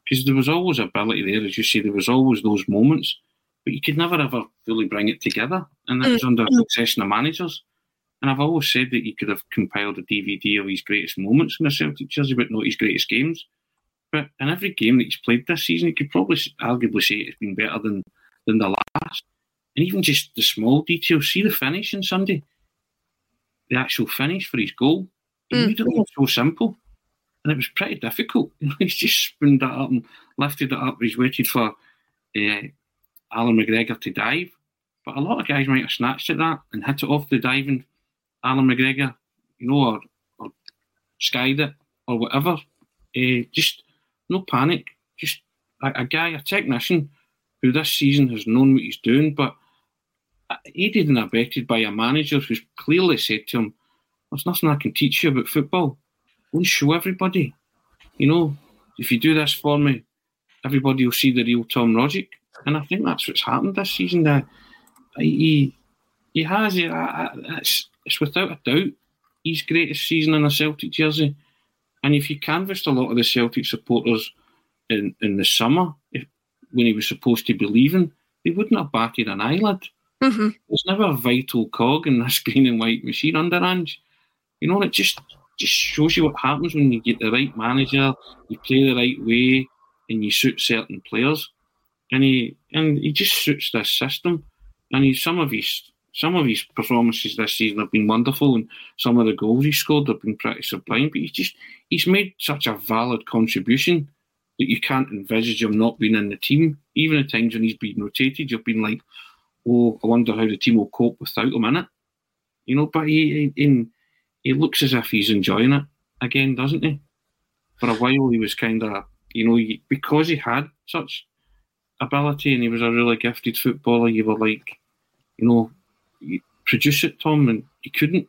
because there was always ability there, as you say, there was always those moments, but you could never ever fully bring it together, and that was under a mm. succession of managers. And I've always said that he could have compiled a DVD of his greatest moments in the Celtic jersey, but not his greatest games. But in every game that he's played this season, you could probably arguably say it's been better than than the last. And even just the small details. See the finish on Sunday, the actual finish for his goal. He mm. it look so simple. And it was pretty difficult. You know, he's just spooned that up and lifted it up. He's waited for uh, Alan McGregor to dive. But a lot of guys might have snatched at that and hit it off the diving Alan McGregor, you know, or, or skied it or whatever. Uh, just no panic. Just a, a, guy, a technician who this season has known what he's doing, but aided and abetted by a manager who's clearly said to him, There's nothing I can teach you about football. And show everybody. You know, if you do this for me, everybody will see the real Tom Rogic. And I think that's what's happened this season. That he he has it. It's, it's without a doubt his greatest season in a Celtic jersey. And if you canvassed a lot of the Celtic supporters in, in the summer, if, when he was supposed to be leaving, they wouldn't have batted an eyelid. Mm-hmm. There's never a vital cog in this green and white machine under Ange. You know, it just just shows you what happens when you get the right manager, you play the right way, and you suit certain players. And he and he just suits this system. And he, some of his some of his performances this season have been wonderful, and some of the goals he scored have been pretty sublime. But he's just he's made such a valid contribution that you can't envisage him not being in the team. Even at times when he's been rotated, you've been like, oh, I wonder how the team will cope without him in it. You know, but he in he looks as if he's enjoying it again, doesn't he? For a while, he was kind of, you know, because he had such ability and he was a really gifted footballer, you were like, you know, you produce it, Tom, and he couldn't.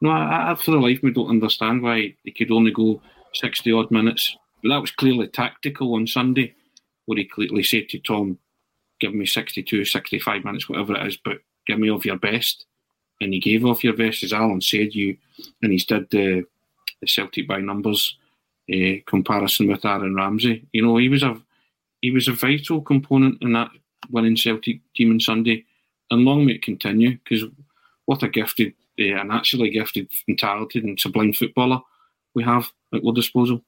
No, I, I, for the life of me don't understand why he could only go 60 odd minutes. But that was clearly tactical on Sunday, where he clearly said to Tom, give me 62, 65 minutes, whatever it is, but give me of your best. And he gave off your best, as Alan said, you, and he's did the, the Celtic by numbers uh, comparison with Aaron Ramsey. You know, he was a he was a vital component in that winning Celtic team on Sunday, and long may it continue because what a gifted, uh, an actually gifted and talented and sublime footballer we have at our disposal.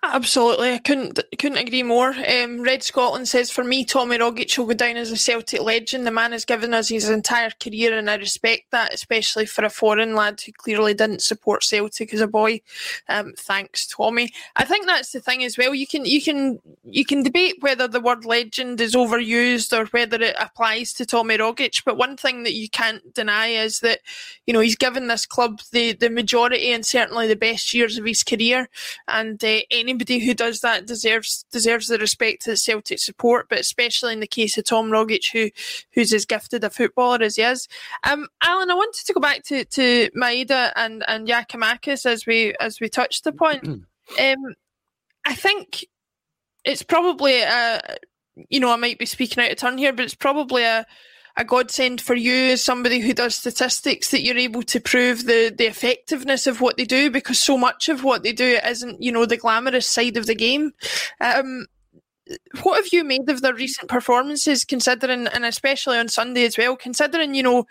Absolutely, I couldn't couldn't agree more. Um, Red Scotland says, "For me, Tommy Rogic will go down as a Celtic legend. The man has given us his entire career, and I respect that, especially for a foreign lad who clearly didn't support Celtic as a boy. Um, thanks, Tommy. I think that's the thing as well. You can you can you can debate whether the word legend is overused or whether it applies to Tommy Rogic, but one thing that you can't deny is that you know he's given this club the the majority and certainly the best years of his career, and uh, any anybody who does that deserves deserves the respect that Celtic support, but especially in the case of Tom Rogic, who who's as gifted a footballer as he is. Um, Alan, I wanted to go back to, to Maeda and and Giakoumakis as we as we touched upon. um, I think it's probably a you know I might be speaking out of turn here, but it's probably a a godsend for you as somebody who does statistics that you're able to prove the the effectiveness of what they do because so much of what they do isn't you know the glamorous side of the game. Um, what have you made of their recent performances, considering, and especially on Sunday as well, considering you know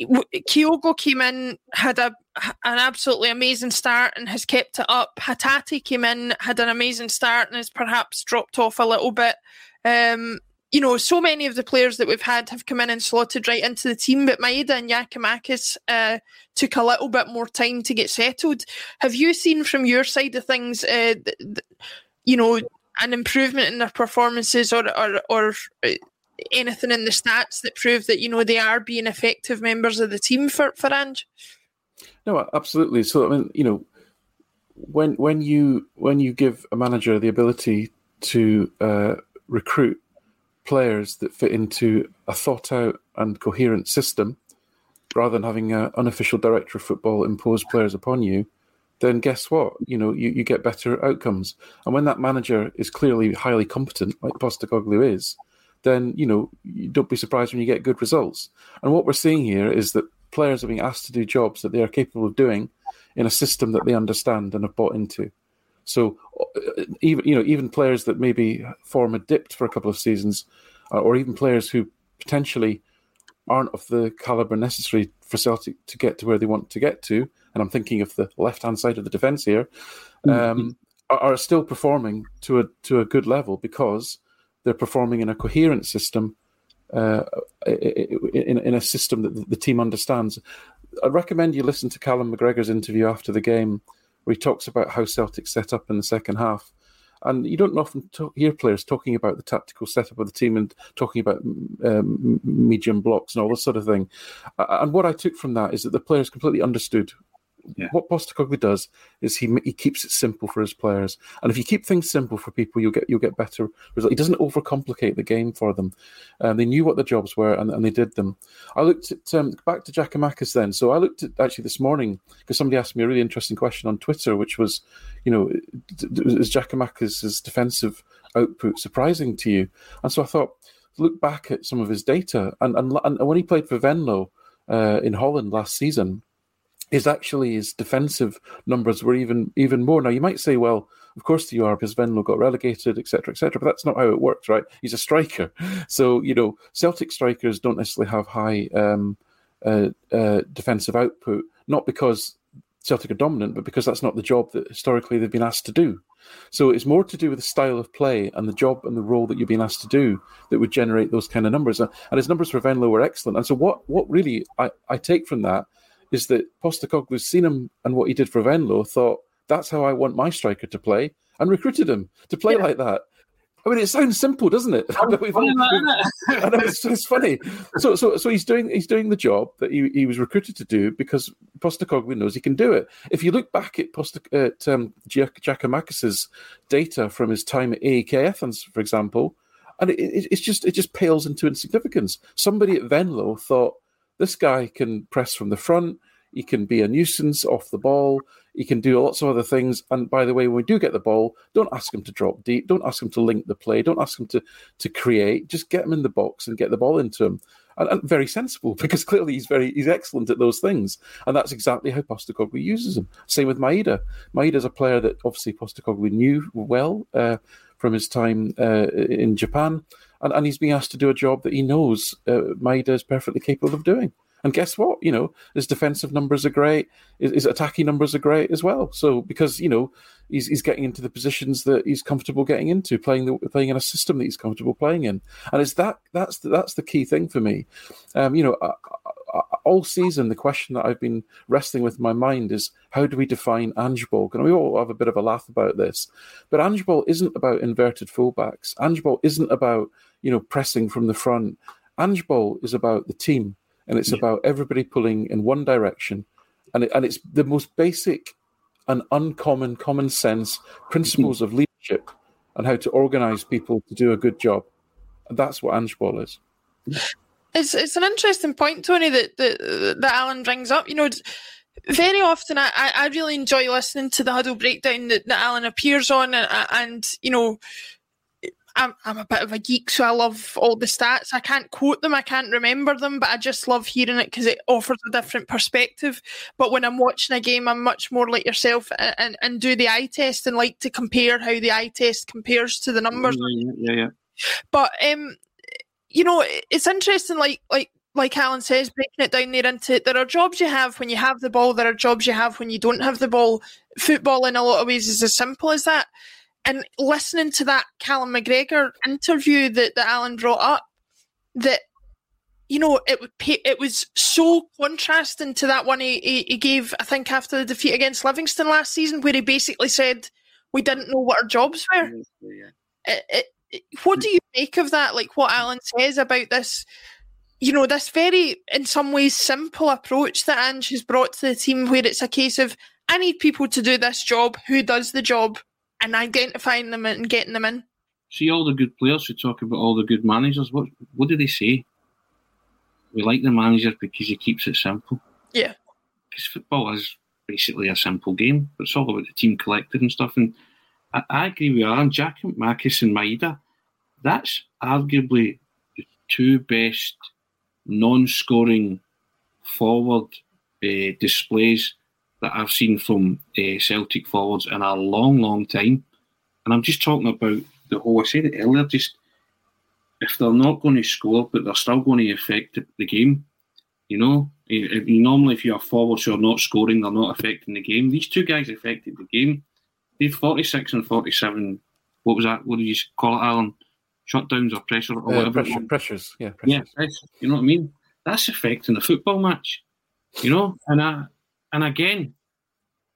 Kyogo came in, had a an absolutely amazing start and has kept it up. Hatate came in, had an amazing start and has perhaps dropped off a little bit. Um, you know, so many of the players that we've had have come in and slotted right into the team, but Maeda and Giakoumakis uh, took a little bit more time to get settled. Have you seen from your side of things, uh, th- th- you know, an improvement in their performances or, or, or uh, anything in the stats that prove that, you know, they are being effective members of the team for, for Ange? No, absolutely. So, I mean, you know, when when you when you give a manager the ability to uh, recruit players that fit into a thought out and coherent system rather than having an unofficial director of football impose players upon you, then guess what? You know, you, you get better outcomes. And when that manager is clearly highly competent, like Postecoglou is, then, you know, you don't be surprised when you get good results. And what we're seeing here is that players are being asked to do jobs that they are capable of doing in a system that they understand and have bought into. So uh, even you know even players that maybe form a dipped for a couple of seasons, uh, or even players who potentially aren't of the caliber necessary for Celtic to get to where they want to get to, and I'm thinking of the left hand side of the defence here, mm-hmm. um, mm-hmm. are, are, still performing to a to a good level because they're performing in a coherent system, uh, in in a system that the team understands. I recommend you listen to Callum McGregor's interview after the game where he talks about how Celtic set up in the second half. And you don't often talk, hear players talking about the tactical setup of the team and talking about um, medium blocks and all this sort of thing. And what I took from that is that the players completely understood yeah. What Postecoglou does is he he keeps it simple for his players, and if you keep things simple for people, you'll get you'll get better results. He doesn't overcomplicate the game for them. Um, they knew what the jobs were, and, and they did them. I looked at um, back to Giakoumakis then. So I looked at actually this morning because somebody asked me a really interesting question on Twitter, which was, you know, is Giakoumakis' defensive output surprising to you? And so I thought, look back at some of his data, and and, and when he played for Venlo uh, in Holland last season his actually his defensive numbers were even even more. Now you might say, well, of course you are because Venlo got relegated, etc., etc. But that's not how it works, right? He's a striker, so you know Celtic strikers don't necessarily have high um, uh, uh, defensive output, not because Celtic are dominant, but because that's not the job that historically they've been asked to do. So it's more to do with the style of play and the job and the role that you've been asked to do that would generate those kind of numbers. And his numbers for Venlo were excellent. And so what what really I, I take from that is that Postecoglou's seen him and what he did for Venlo, thought that's how I want my striker to play, and recruited him to play yeah. like that. I mean, it sounds simple, doesn't it? I know, it's, it's, funny. So, so, so he's doing he's doing the job that he, he was recruited to do because Postecoglou knows he can do it. If you look back at Post at um, data from his time at AEK Athens, for example, and it, it, it's just it just pales into insignificance. Somebody at Venlo thought this guy can press from the front. He can be a nuisance off the ball. He can do lots of other things. And by the way, when we do get the ball, don't ask him to drop deep. Don't ask him to link the play. Don't ask him to to create. Just get him in the box and get the ball into him. And, and very sensible because clearly he's very he's excellent at those things, and that's exactly how Postecoglou uses him. Same with Maeda. Maeda's a player that obviously Postecoglou knew well uh, from his time uh, in Japan, and, and he's being asked to do a job that he knows uh, Maeda is perfectly capable of doing. And guess what? You know, his defensive numbers are great. His, his, attacking numbers are great as well. So because you know he's he's getting into the positions that he's comfortable getting into, playing the playing in a system that he's comfortable playing in, and it's that that's the, that's the key thing for me. Um, you know, Uh, all season the question that I've been wrestling with in my mind is how do we define Ange ball? And we all have a bit of a laugh about this, but Ange ball isn't about inverted fullbacks. Ange ball isn't about you know pressing from the front. Ange ball is about the team and it's yeah. about everybody pulling in one direction, and it, and it's the most basic and uncommon common sense principles of leadership and how to organize people to do a good job. And that's what Ange Ball is. It's it's an interesting point, Tony, that that, that Alan brings up. You know, very often I, I really enjoy listening to the huddle breakdown that, that Alan appears on, and, and you know, I'm, I'm a bit of a geek, so I love all the stats. I can't quote them, I can't remember them, but I just love hearing it because it offers a different perspective. But when I'm watching a game, I'm much more like yourself and, and, and do the eye test and like to compare how the eye test compares to the numbers. Yeah, yeah, yeah. But um, you know, it's interesting. Like like like Alan says, breaking it down there into there are jobs you have when you have the ball. There are jobs you have when you don't have the ball. Football, in a lot of ways, is as simple as that and listening to that Callum McGregor interview that, that Alan brought up, that you know it would pay, it was so contrasting to that one he, he, he gave I think after the defeat against Livingston last season, where he basically said we didn't know what our jobs were. Yeah. It, it, what do you make of that? Like what Alan says about this, you know, this very in some ways simple approach that Ange has brought to the team, where it's a case of I need people to do this job. Who does the job? and identifying them and getting them in. See all the good players who talk about all the good managers. What what do they say? We like the manager because he keeps it simple. Yeah. Because football is basically a simple game, it's all about the team collective and stuff. And I, I agree with Aaron, Giakoumakis and Maeda. That's arguably the two best non-scoring forward uh, displays that I've seen from uh, Celtic forwards in a long, long time. And I'm just talking about the whole, I said it earlier, just if they're not going to score, but they're still going to affect the game, you know, you, normally if you have forwards who are not scoring, they're not affecting the game. These two guys affected the game. They've 46 and 47. What was that? What did you call it, Alan? Shutdowns or pressure or uh, whatever. Pressure, pressures, yeah. Pressures. Yeah, you know what I mean? That's affecting the football match, you know? And I, and again,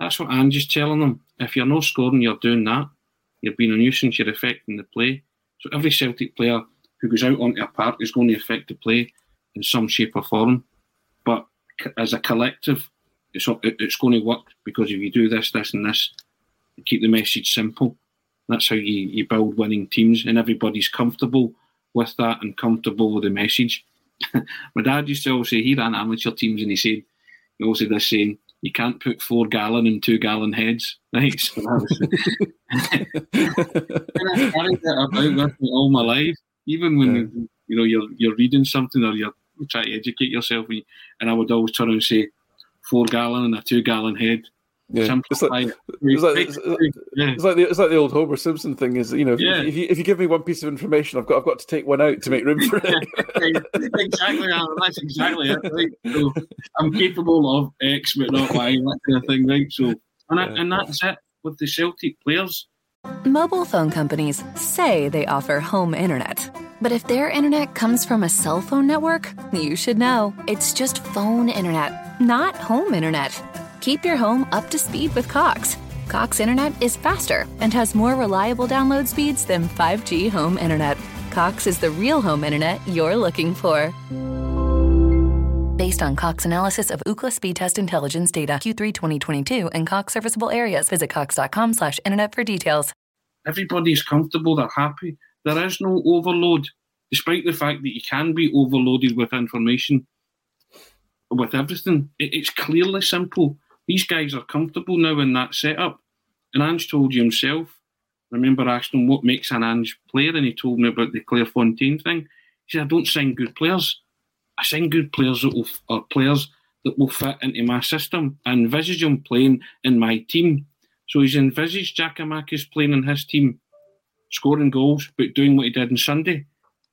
that's what I'm just telling them. If you're not scoring, you're doing that. You're being a nuisance, you're affecting the play. So every Celtic player who goes out onto a park is going to affect the play in some shape or form. But as a collective, it's, it's going to work because if you do this, this, and this, keep the message simple. That's how you, you build winning teams, and everybody's comfortable with that and comfortable with the message. My dad used to always say he ran amateur teams, and he said he always had this saying, you can't put four gallon and two gallon heads, right? So was, and I carried that about with me all my life, even when yeah. you know you're you're reading something or you're, you're trying to educate yourself, and I would always turn and say four gallon and a two gallon head. Yeah. It's like, it's, like, it's, it's, like the, it's like the old Homer Simpson thing is, you know, if, yeah. if, you, if you give me one piece of information, I've got I've got to take one out to make room for it. exactly, Alan, that's exactly it. Right? So I'm capable of X, but not Y, that kind of thing, right? So, and, I, and that's it with the Celtic players. Mobile phone companies say they offer home internet. But if their internet comes from a cell phone network, you should know. It's just phone internet, not home internet. Keep your home up to speed with Cox. Cox Internet is faster and has more reliable download speeds than 5G home internet. Cox is the real home internet you're looking for. Based on Cox analysis of Ookla speed test intelligence data Q3 2022 and Cox serviceable areas, visit cox.com/internet for details. Everybody's comfortable. They're happy. There is no overload, despite the fact that you can be overloaded with information, with everything. It's clearly simple. These guys are comfortable now in that setup. And Ange told you himself, I remember asking him what makes an Ange player, and he told me about the Claire Fontaine thing. He said, I don't sign good players. I sign good players that will, are players that will fit into my system. I envisage him playing in my team. So he's envisaged Giakoumakis playing in his team, scoring goals, but doing what he did on Sunday.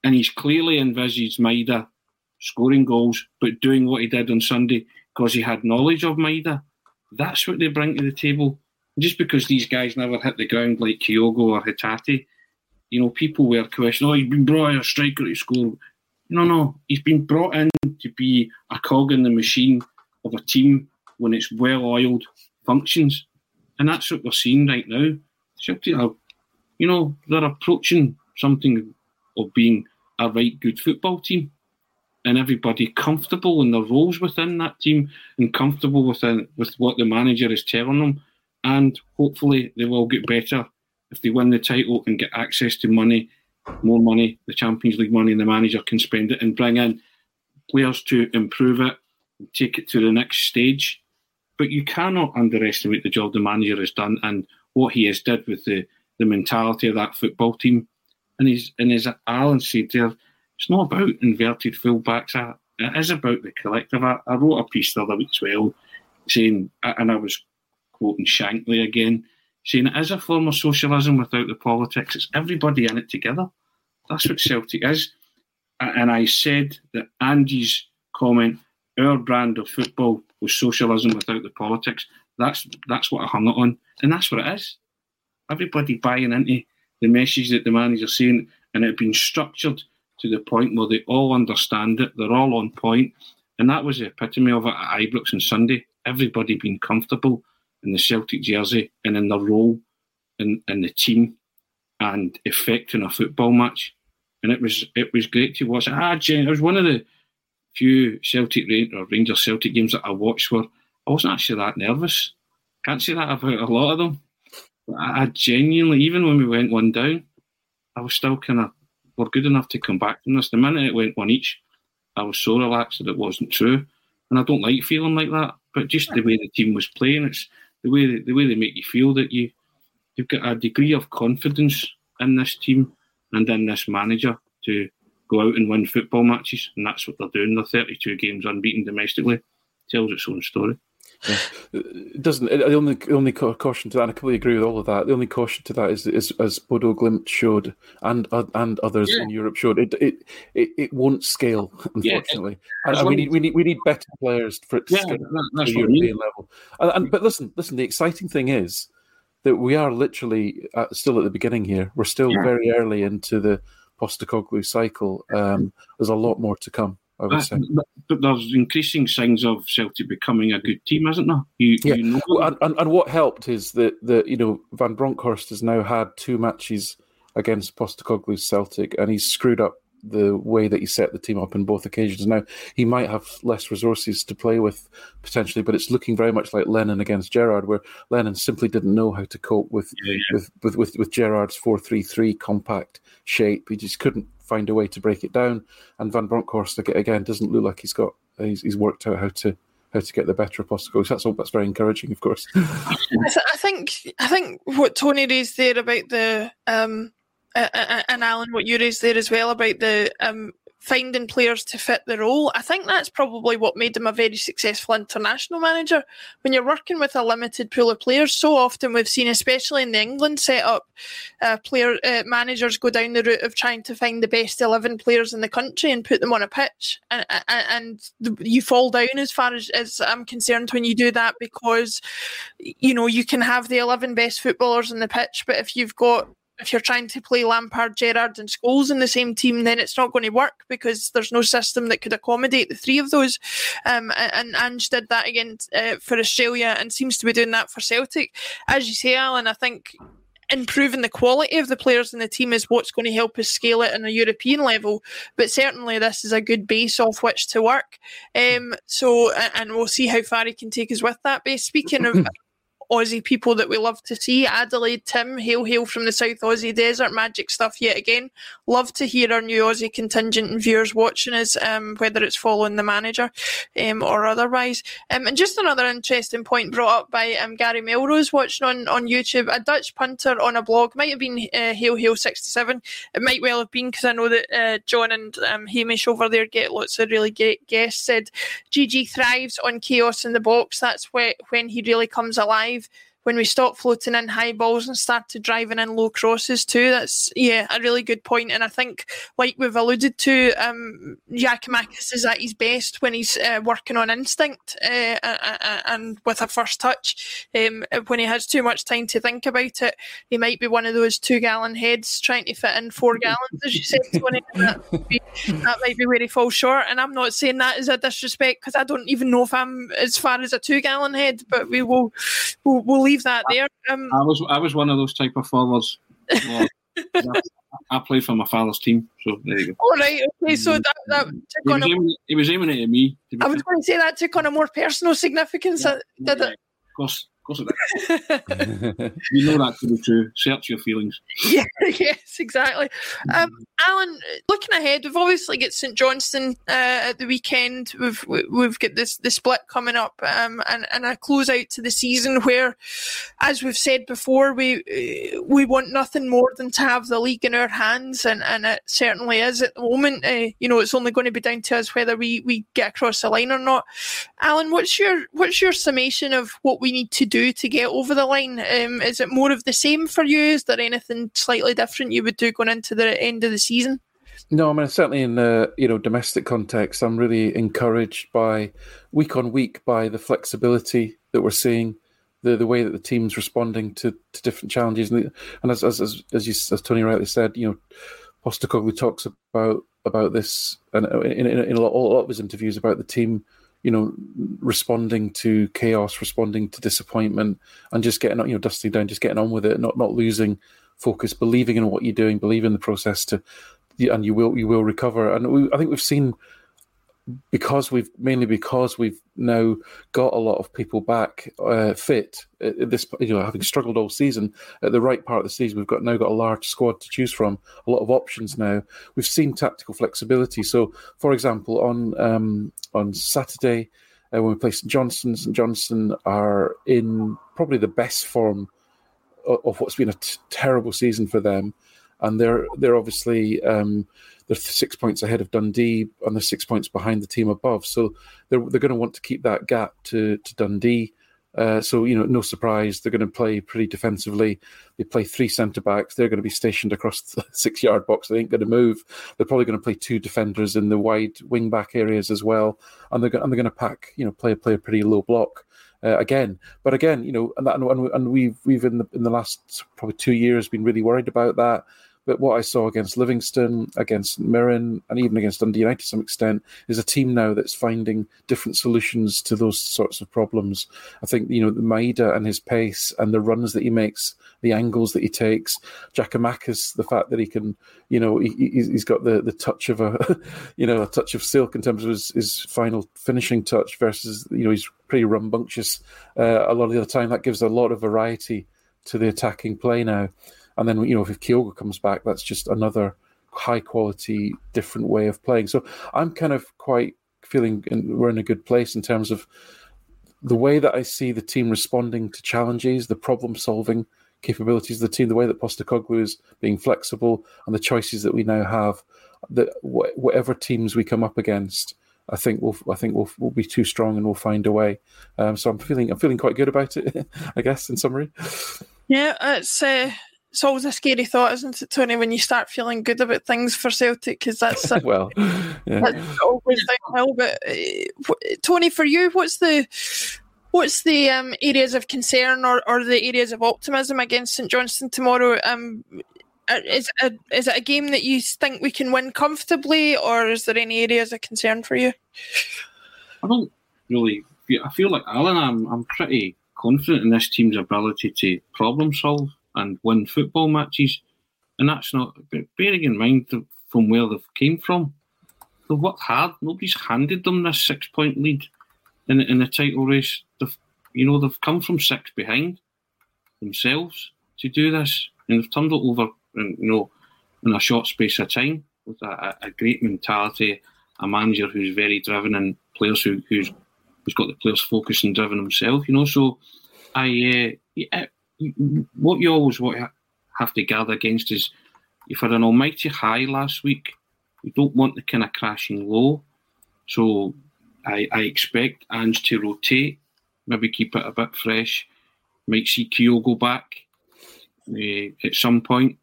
And he's clearly envisaged Maeda scoring goals, but doing what he did on Sunday because he had knowledge of Maeda. That's what they bring to the table. Just because these guys never hit the ground like Kyogo or Hatate, you know, people were questioning, oh, he's been brought in a striker to score. No, no, he's been brought in to be a cog in the machine of a team when it's well oiled functions. And that's what we're seeing right now. Celtic are, you know, they're approaching something of being a right good football team. And everybody comfortable in their roles within that team and comfortable within uh, with what the manager is telling them. And hopefully they will get better if they win the title and get access to money, more money, the Champions League money, and the manager can spend it and bring in players to improve it, and take it to the next stage. But you cannot underestimate the job the manager has done and what he has did with the, the mentality of that football team. And he's and as Alan said there, it's not about inverted fullbacks. It is about the collective. I, I wrote a piece the other week as well, saying, and I was quoting Shankly again, saying it is a form of socialism without the politics. It's everybody in it together. That's what Celtic is. And I said that Ange's comment, our brand of football was socialism without the politics. That's that's what I hung it on, and that's what it is. Everybody buying into the message that the manager's saying, and it had been structured to the point where they all understand it. They're all on point, and that was the epitome of it at Ibrox on Sunday. Everybody being comfortable in the Celtic jersey and in their role in, in the team and affecting a football match. And it was it was great to watch. Ah, it was one of the few Celtic or Rangers Celtic games that I watched where I wasn't actually that nervous. Can't say that about a lot of them. I genuinely, even when we went one down, I was still kind of we're good enough to come back from this. The minute it went one each, I was so relaxed that it wasn't true. And I don't like feeling like that. But just the way the team was playing, it's the way they, the way they make you feel that you you've got a degree of confidence in this team and in this manager to go out and win football matches, and that's what they're doing. They're 32 games unbeaten domestically. Tells its own story. Yeah. It doesn't. The only only caution to that, and I completely agree with all of that. The only caution to that is, is as Bodo Glimt showed, and uh, and others yeah. in Europe showed, it it it, it won't scale, unfortunately. Yeah, and, we need we need we need better players for it to scale to European level. And, and, but listen, listen. The exciting thing is that we are literally at, still at the beginning here. We're still very early into the Postecoglou cycle. Um, there's a lot more to come. I would say. But there's increasing signs of Celtic becoming a good team, isn't there? You, yeah. You know and, and, and, what helped is that the you know Van Bronckhorst has now had two matches against Postecoglou's Celtic, and he's screwed up the way that he set the team up in both occasions. Now he might have less resources to play with potentially, but it's looking very much like Lennon against Gerrard, where Lennon simply didn't know how to cope with yeah, yeah. With, with, with with Gerrard's four three three compact shape. He just couldn't find a way to break it down. And Van Bronckhorst again doesn't look like he's got he's, he's worked out how to how to get the better of Postecoglou. So that's all. That's very encouraging, of course. I, th- I, think I think what Tony raised there about the um, uh, and Alan, what you raised there as well about the um, finding players to fit the role. I think that's probably what made him a very successful international manager. When you're working with a limited pool of players, so often we've seen, especially in the England setup, uh, player uh, managers go down the route of trying to find the best eleven players in the country and put them on a pitch, and and, and you fall down as far as, as I'm concerned when you do that because you know you can have the eleven best footballers in the pitch, but if you've got if you're trying to play Lampard, Gerrard, and Scholes in the same team, then it's not going to work because there's no system that could accommodate the three of those. Um, and Ange did that again uh, for Australia and seems to be doing that for Celtic. As you say, Alan, I think improving the quality of the players in the team is what's going to help us scale it on a European level. But certainly, this is a good base off which to work. Um, so, and we'll see how far he can take us with that base. Speaking of Aussie people that we love to see. Adelaide Tim, hail hail from the South Aussie desert, magic stuff yet again. Love to hear our new Aussie contingent and viewers watching us, um, whether it's following the manager um, or otherwise. Um, and just another interesting point brought up by um, Gary Melrose watching on, on YouTube. A Dutch punter on a blog might have been uh, Hail Hail sixty seven. It might well have been because I know that uh, John and um, Hamish over there get lots of really great guests. Said GG thrives on chaos in the box. That's where, when he really comes alive live when we stop floating in high balls and started driving in low crosses too. That's yeah, a really good point. And I think, like we've alluded to, um, Giakoumakis is at his best when he's uh, working on instinct uh, and with a first touch. Um, when he has too much time to think about it, he might be one of those two gallon heads trying to fit in four gallons, as you said, Tony. that, be, that might be where he falls short. And I'm not saying that as a disrespect because I don't even know if I'm as far as a two gallon head, but we will we'll, we'll leave leave that there. Um, I was I was one of those type of forwards. I played for my father's team, so there you go. All right, okay, so that, that took he, on was a, aiming, he was aiming it at me. I was going to say that took on a more personal significance, uh, did yeah, it? Of course, of course it did. you know that to be true. Search your feelings. Yeah, yes, exactly. Um, Alan, looking ahead, we've obviously got St Johnstone uh, at the weekend. We've we've got this the split coming up, um, and and a close out to the season where, as we've said before, we we want nothing more than to have the league in our hands, and, and it certainly is at the moment. Uh, you know, it's only going to be down to us whether we, we get across the line or not. Alan, what's your what's your summation of what we need to do to get over the line? Um, is it more of the same for you? Is there anything slightly different you would do going into the end of the season? No, I mean certainly in the you know domestic context, I'm really encouraged by week on week by the flexibility that we're seeing, the the way that the team's responding to, to different challenges, and, the, and as, as as as, you, as Tony rightly said, you know, Postecoglou talks about about this and in, in, in a, lot, a lot of his interviews about the team you know, responding to chaos, responding to disappointment, and just getting you know dusting down, just getting on with it, not not losing focus, believing in what you're doing, believe in the process to, and you will you will recover. And we, I think we've seen because we've mainly because we've now got a lot of people back uh, fit at this you know having struggled all season at the right part of the season. We've got now got a large squad to choose from a lot of options now. We've seen tactical flexibility. So for example on um, on Saturday uh, when we play St Johnstone St Johnstone are in probably the best form of, of what's been a t- terrible season for them. And they're they're obviously um, they're six points ahead of Dundee and they're six points behind the team above. So they're they're going to want to keep that gap to to Dundee. Uh, so you know, no surprise, they're going to play pretty defensively. They play three centre backs. They're going to be stationed across the six yard box. They ain't going to move. They're probably going to play two defenders in the wide wing back areas as well, and they're and they're going to pack you know play play a pretty low block. Uh, again. But again, you know, and that, and, and we've we've in the in the last probably two years been really worried about that. But what I saw against Livingston, against Mirren, and even against Dundee United to some extent, is a team now that's finding different solutions to those sorts of problems. I think you know Maeda and his pace and the runs that he makes, the angles that he takes, Giakoumakis, the fact that he can, you know, he, has got the, the touch of a, you know, a touch of silk in terms of his, his final finishing touch versus you know he's pretty rambunctious uh, a lot of the time. That gives a lot of variety to the attacking play now. And then you know if Kyogo comes back, that's just another high quality, different way of playing. So I'm kind of quite feeling in, we're in a good place in terms of the way that I see the team responding to challenges, the problem solving capabilities of the team, the way that Postecoglou is being flexible, and the choices that we now have. That wh- whatever teams we come up against, I think we'll I think we'll, we'll be too strong and we'll find a way. Um, so I'm feeling I'm feeling quite good about it. I guess in summary. Yeah, it's uh, it's always a scary thought, isn't it, Tony, when you start feeling good about things for Celtic? Because that's uh, well, yeah. that's always downhill. But uh, Tony, for you, what's the what's the um, areas of concern or, or the areas of optimism against St Johnstone tomorrow? Um, uh, is a, is it a game that you think we can win comfortably, or is there any areas of concern for you? I don't really. I feel like Alan. I'm I'm pretty confident in this team's ability to problem solve and win football matches. And that's not bearing in mind from where they've came from. They've worked hard. Nobody's handed them this six point lead in, in the title race. They've you know, they've come from six behind themselves to do this, and they've turned it over, in, you know, in a short space of time with a, a great mentality, a manager who's very driven, and players who, who's who's got the players focused and driven himself. You know, so I uh, what you always have to gather against is you've had an almighty high last week. You don't want the kind of crashing low. So I, I expect Ange to rotate, maybe keep it a bit fresh. Might see Kyogo back uh, at some point,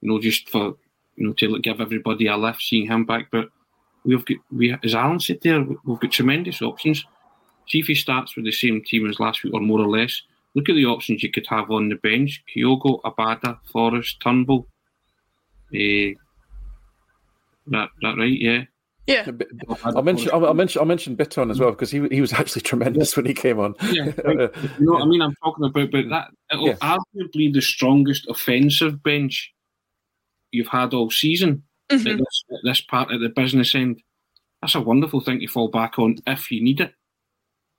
you know, just for you know to give everybody a lift, seeing him back. But we've got we as Alan said there, we've got tremendous options. See if he starts with the same team as last week or more or less. Look at the options you could have on the bench: Kyogo, Abada, Forrest, Turnbull. Uh, that that right? Yeah. Yeah, I mentioned. I mentioned. I mentioned mention Bitton as well because he he was actually tremendous when he came on. Yeah, you know what I mean. I'm talking about, but that it'll yeah. arguably the strongest offensive bench you've had all season. Mm-hmm. At this, at this part of the business end, that's a wonderful thing to fall back on if you need it.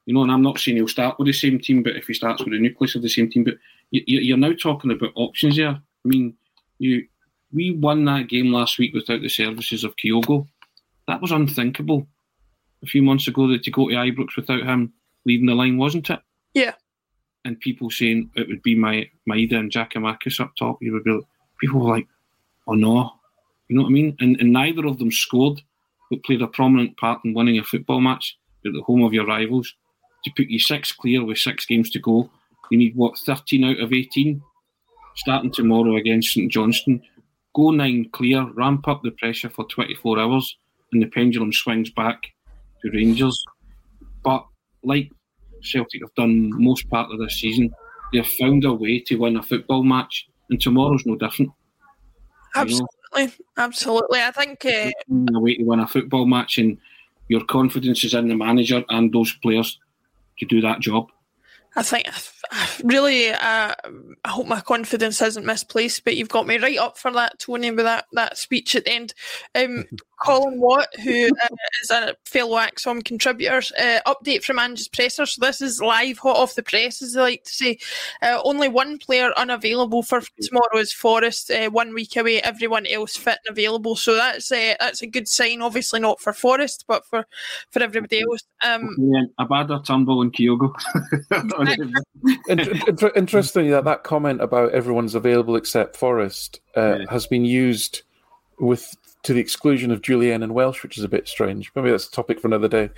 You know, and I'm not saying he'll start with the same team, but if he starts with a nucleus of the same team, but you, are now talking about options here. I mean, you we won that game last week without the services of Kyogo that was unthinkable a few months ago that to go to Ibrox without him leading the line, wasn't it? Yeah. And people saying it would be my Maeda and Giakoumakis up top. You would be people were like, oh no, you know what I mean? And, and neither of them scored, but played a prominent part in winning a football match at the home of your rivals. To put you six clear with six games to go, you need what thirteen out of eighteen. Starting tomorrow against St Johnstone, go nine clear, ramp up the pressure for twenty four hours and the pendulum swings back to Rangers. But like Celtic have done most part of this season, they've found a way to win a football match, and tomorrow's no different. Absolutely, you know? absolutely. I think uh, a way to win a football match, and your confidence is in the manager and those players to do that job. I think really, uh, I hope my confidence isn't misplaced, but you've got me right up for that, Tony, with that, that speech at the end. Um, Colin Watt, who uh, is a fellow ACSOM contributor, uh, update from Ange's presser. So this is live, hot off the press, as they like to say. Uh, only one player unavailable for tomorrow is Forrest. Uh, one week away, everyone else fit and available. So that's uh, that's a good sign. Obviously not for Forrest, but for for everybody else. Um, yeah, Abada, Turnbull, and Kyogo. Interestingly, that that comment about everyone's available except Forrest uh, yeah. has been used with to the exclusion of Jullien and Welsh, which is a bit strange. Maybe that's a topic for another day.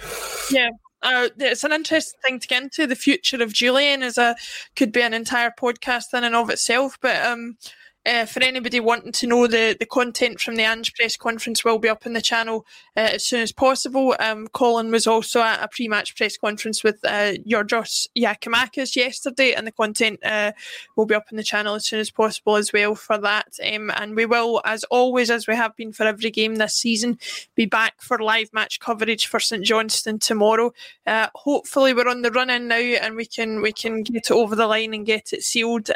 Yeah. Uh, it's an interesting thing to get into. The future of Jullien is a could be an entire podcast in and of itself. But um, uh, for anybody wanting to know the, the content from the Ange press conference will be up on the channel uh, as soon as possible. Um, Colin was also at a pre-match press conference with uh, Giorgos Giakoumakis yesterday, and the content uh, will be up on the channel as soon as possible as well for that. Um, and we will, as always, as we have been for every game this season, be back for live match coverage for St Johnstone tomorrow. Uh, hopefully, we're on the run in now, and we can we can get it over the line and get it sealed.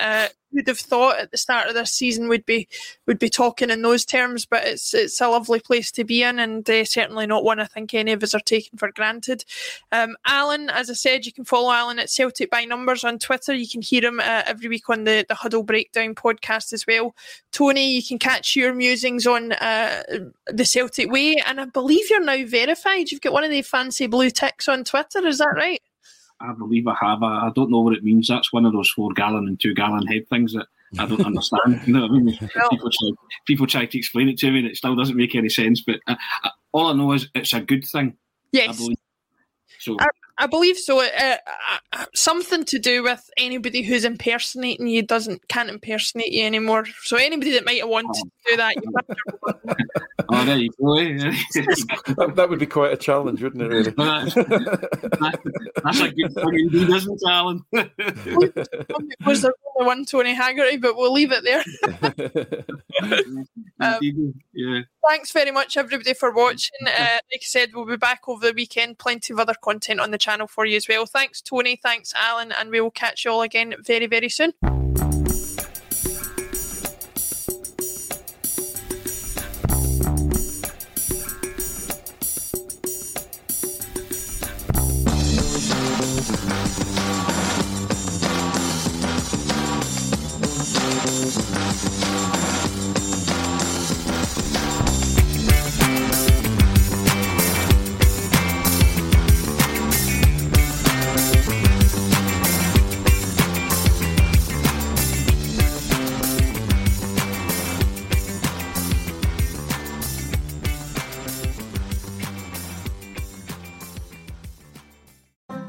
Would have thought at the start of this season would be would be talking in those terms, but it's it's a lovely place to be in, and uh, certainly not one I think any of us are taking for granted. Um, Alan, as I said, you can follow Alan at Celtic by Numbers on Twitter. You can hear him uh, every week on the the Huddle Breakdown podcast as well. Tony, you can catch your musings on uh, the Celtic Way, and I believe you're now verified. You've got one of the fancy blue ticks on Twitter. Is that right? I believe I have. I, I don't know what it means. That's one of those four gallon and two gallon head things that I don't understand. You know what I mean? People try, people try to explain it to me, and it still doesn't make any sense. But I, I, all I know is it's a good thing. Yes. So I, I believe so. Uh, uh, uh, something to do with anybody who's impersonating you doesn't can't impersonate you anymore. So anybody that might have wanted oh. to do that, you oh, there you go. That, that, would be quite a challenge, wouldn't it? Really? that's, that's, a good thing indeed, isn't it, Alan? was there only one Tony Haggerty, but we'll leave it there. um, yeah. Thanks very much, everybody, for watching. Uh, like I said, we'll be back over the weekend. Plenty of other content on the channel for you as well. Thanks, Tony. Thanks, Alan. And we will catch you all again very, very soon.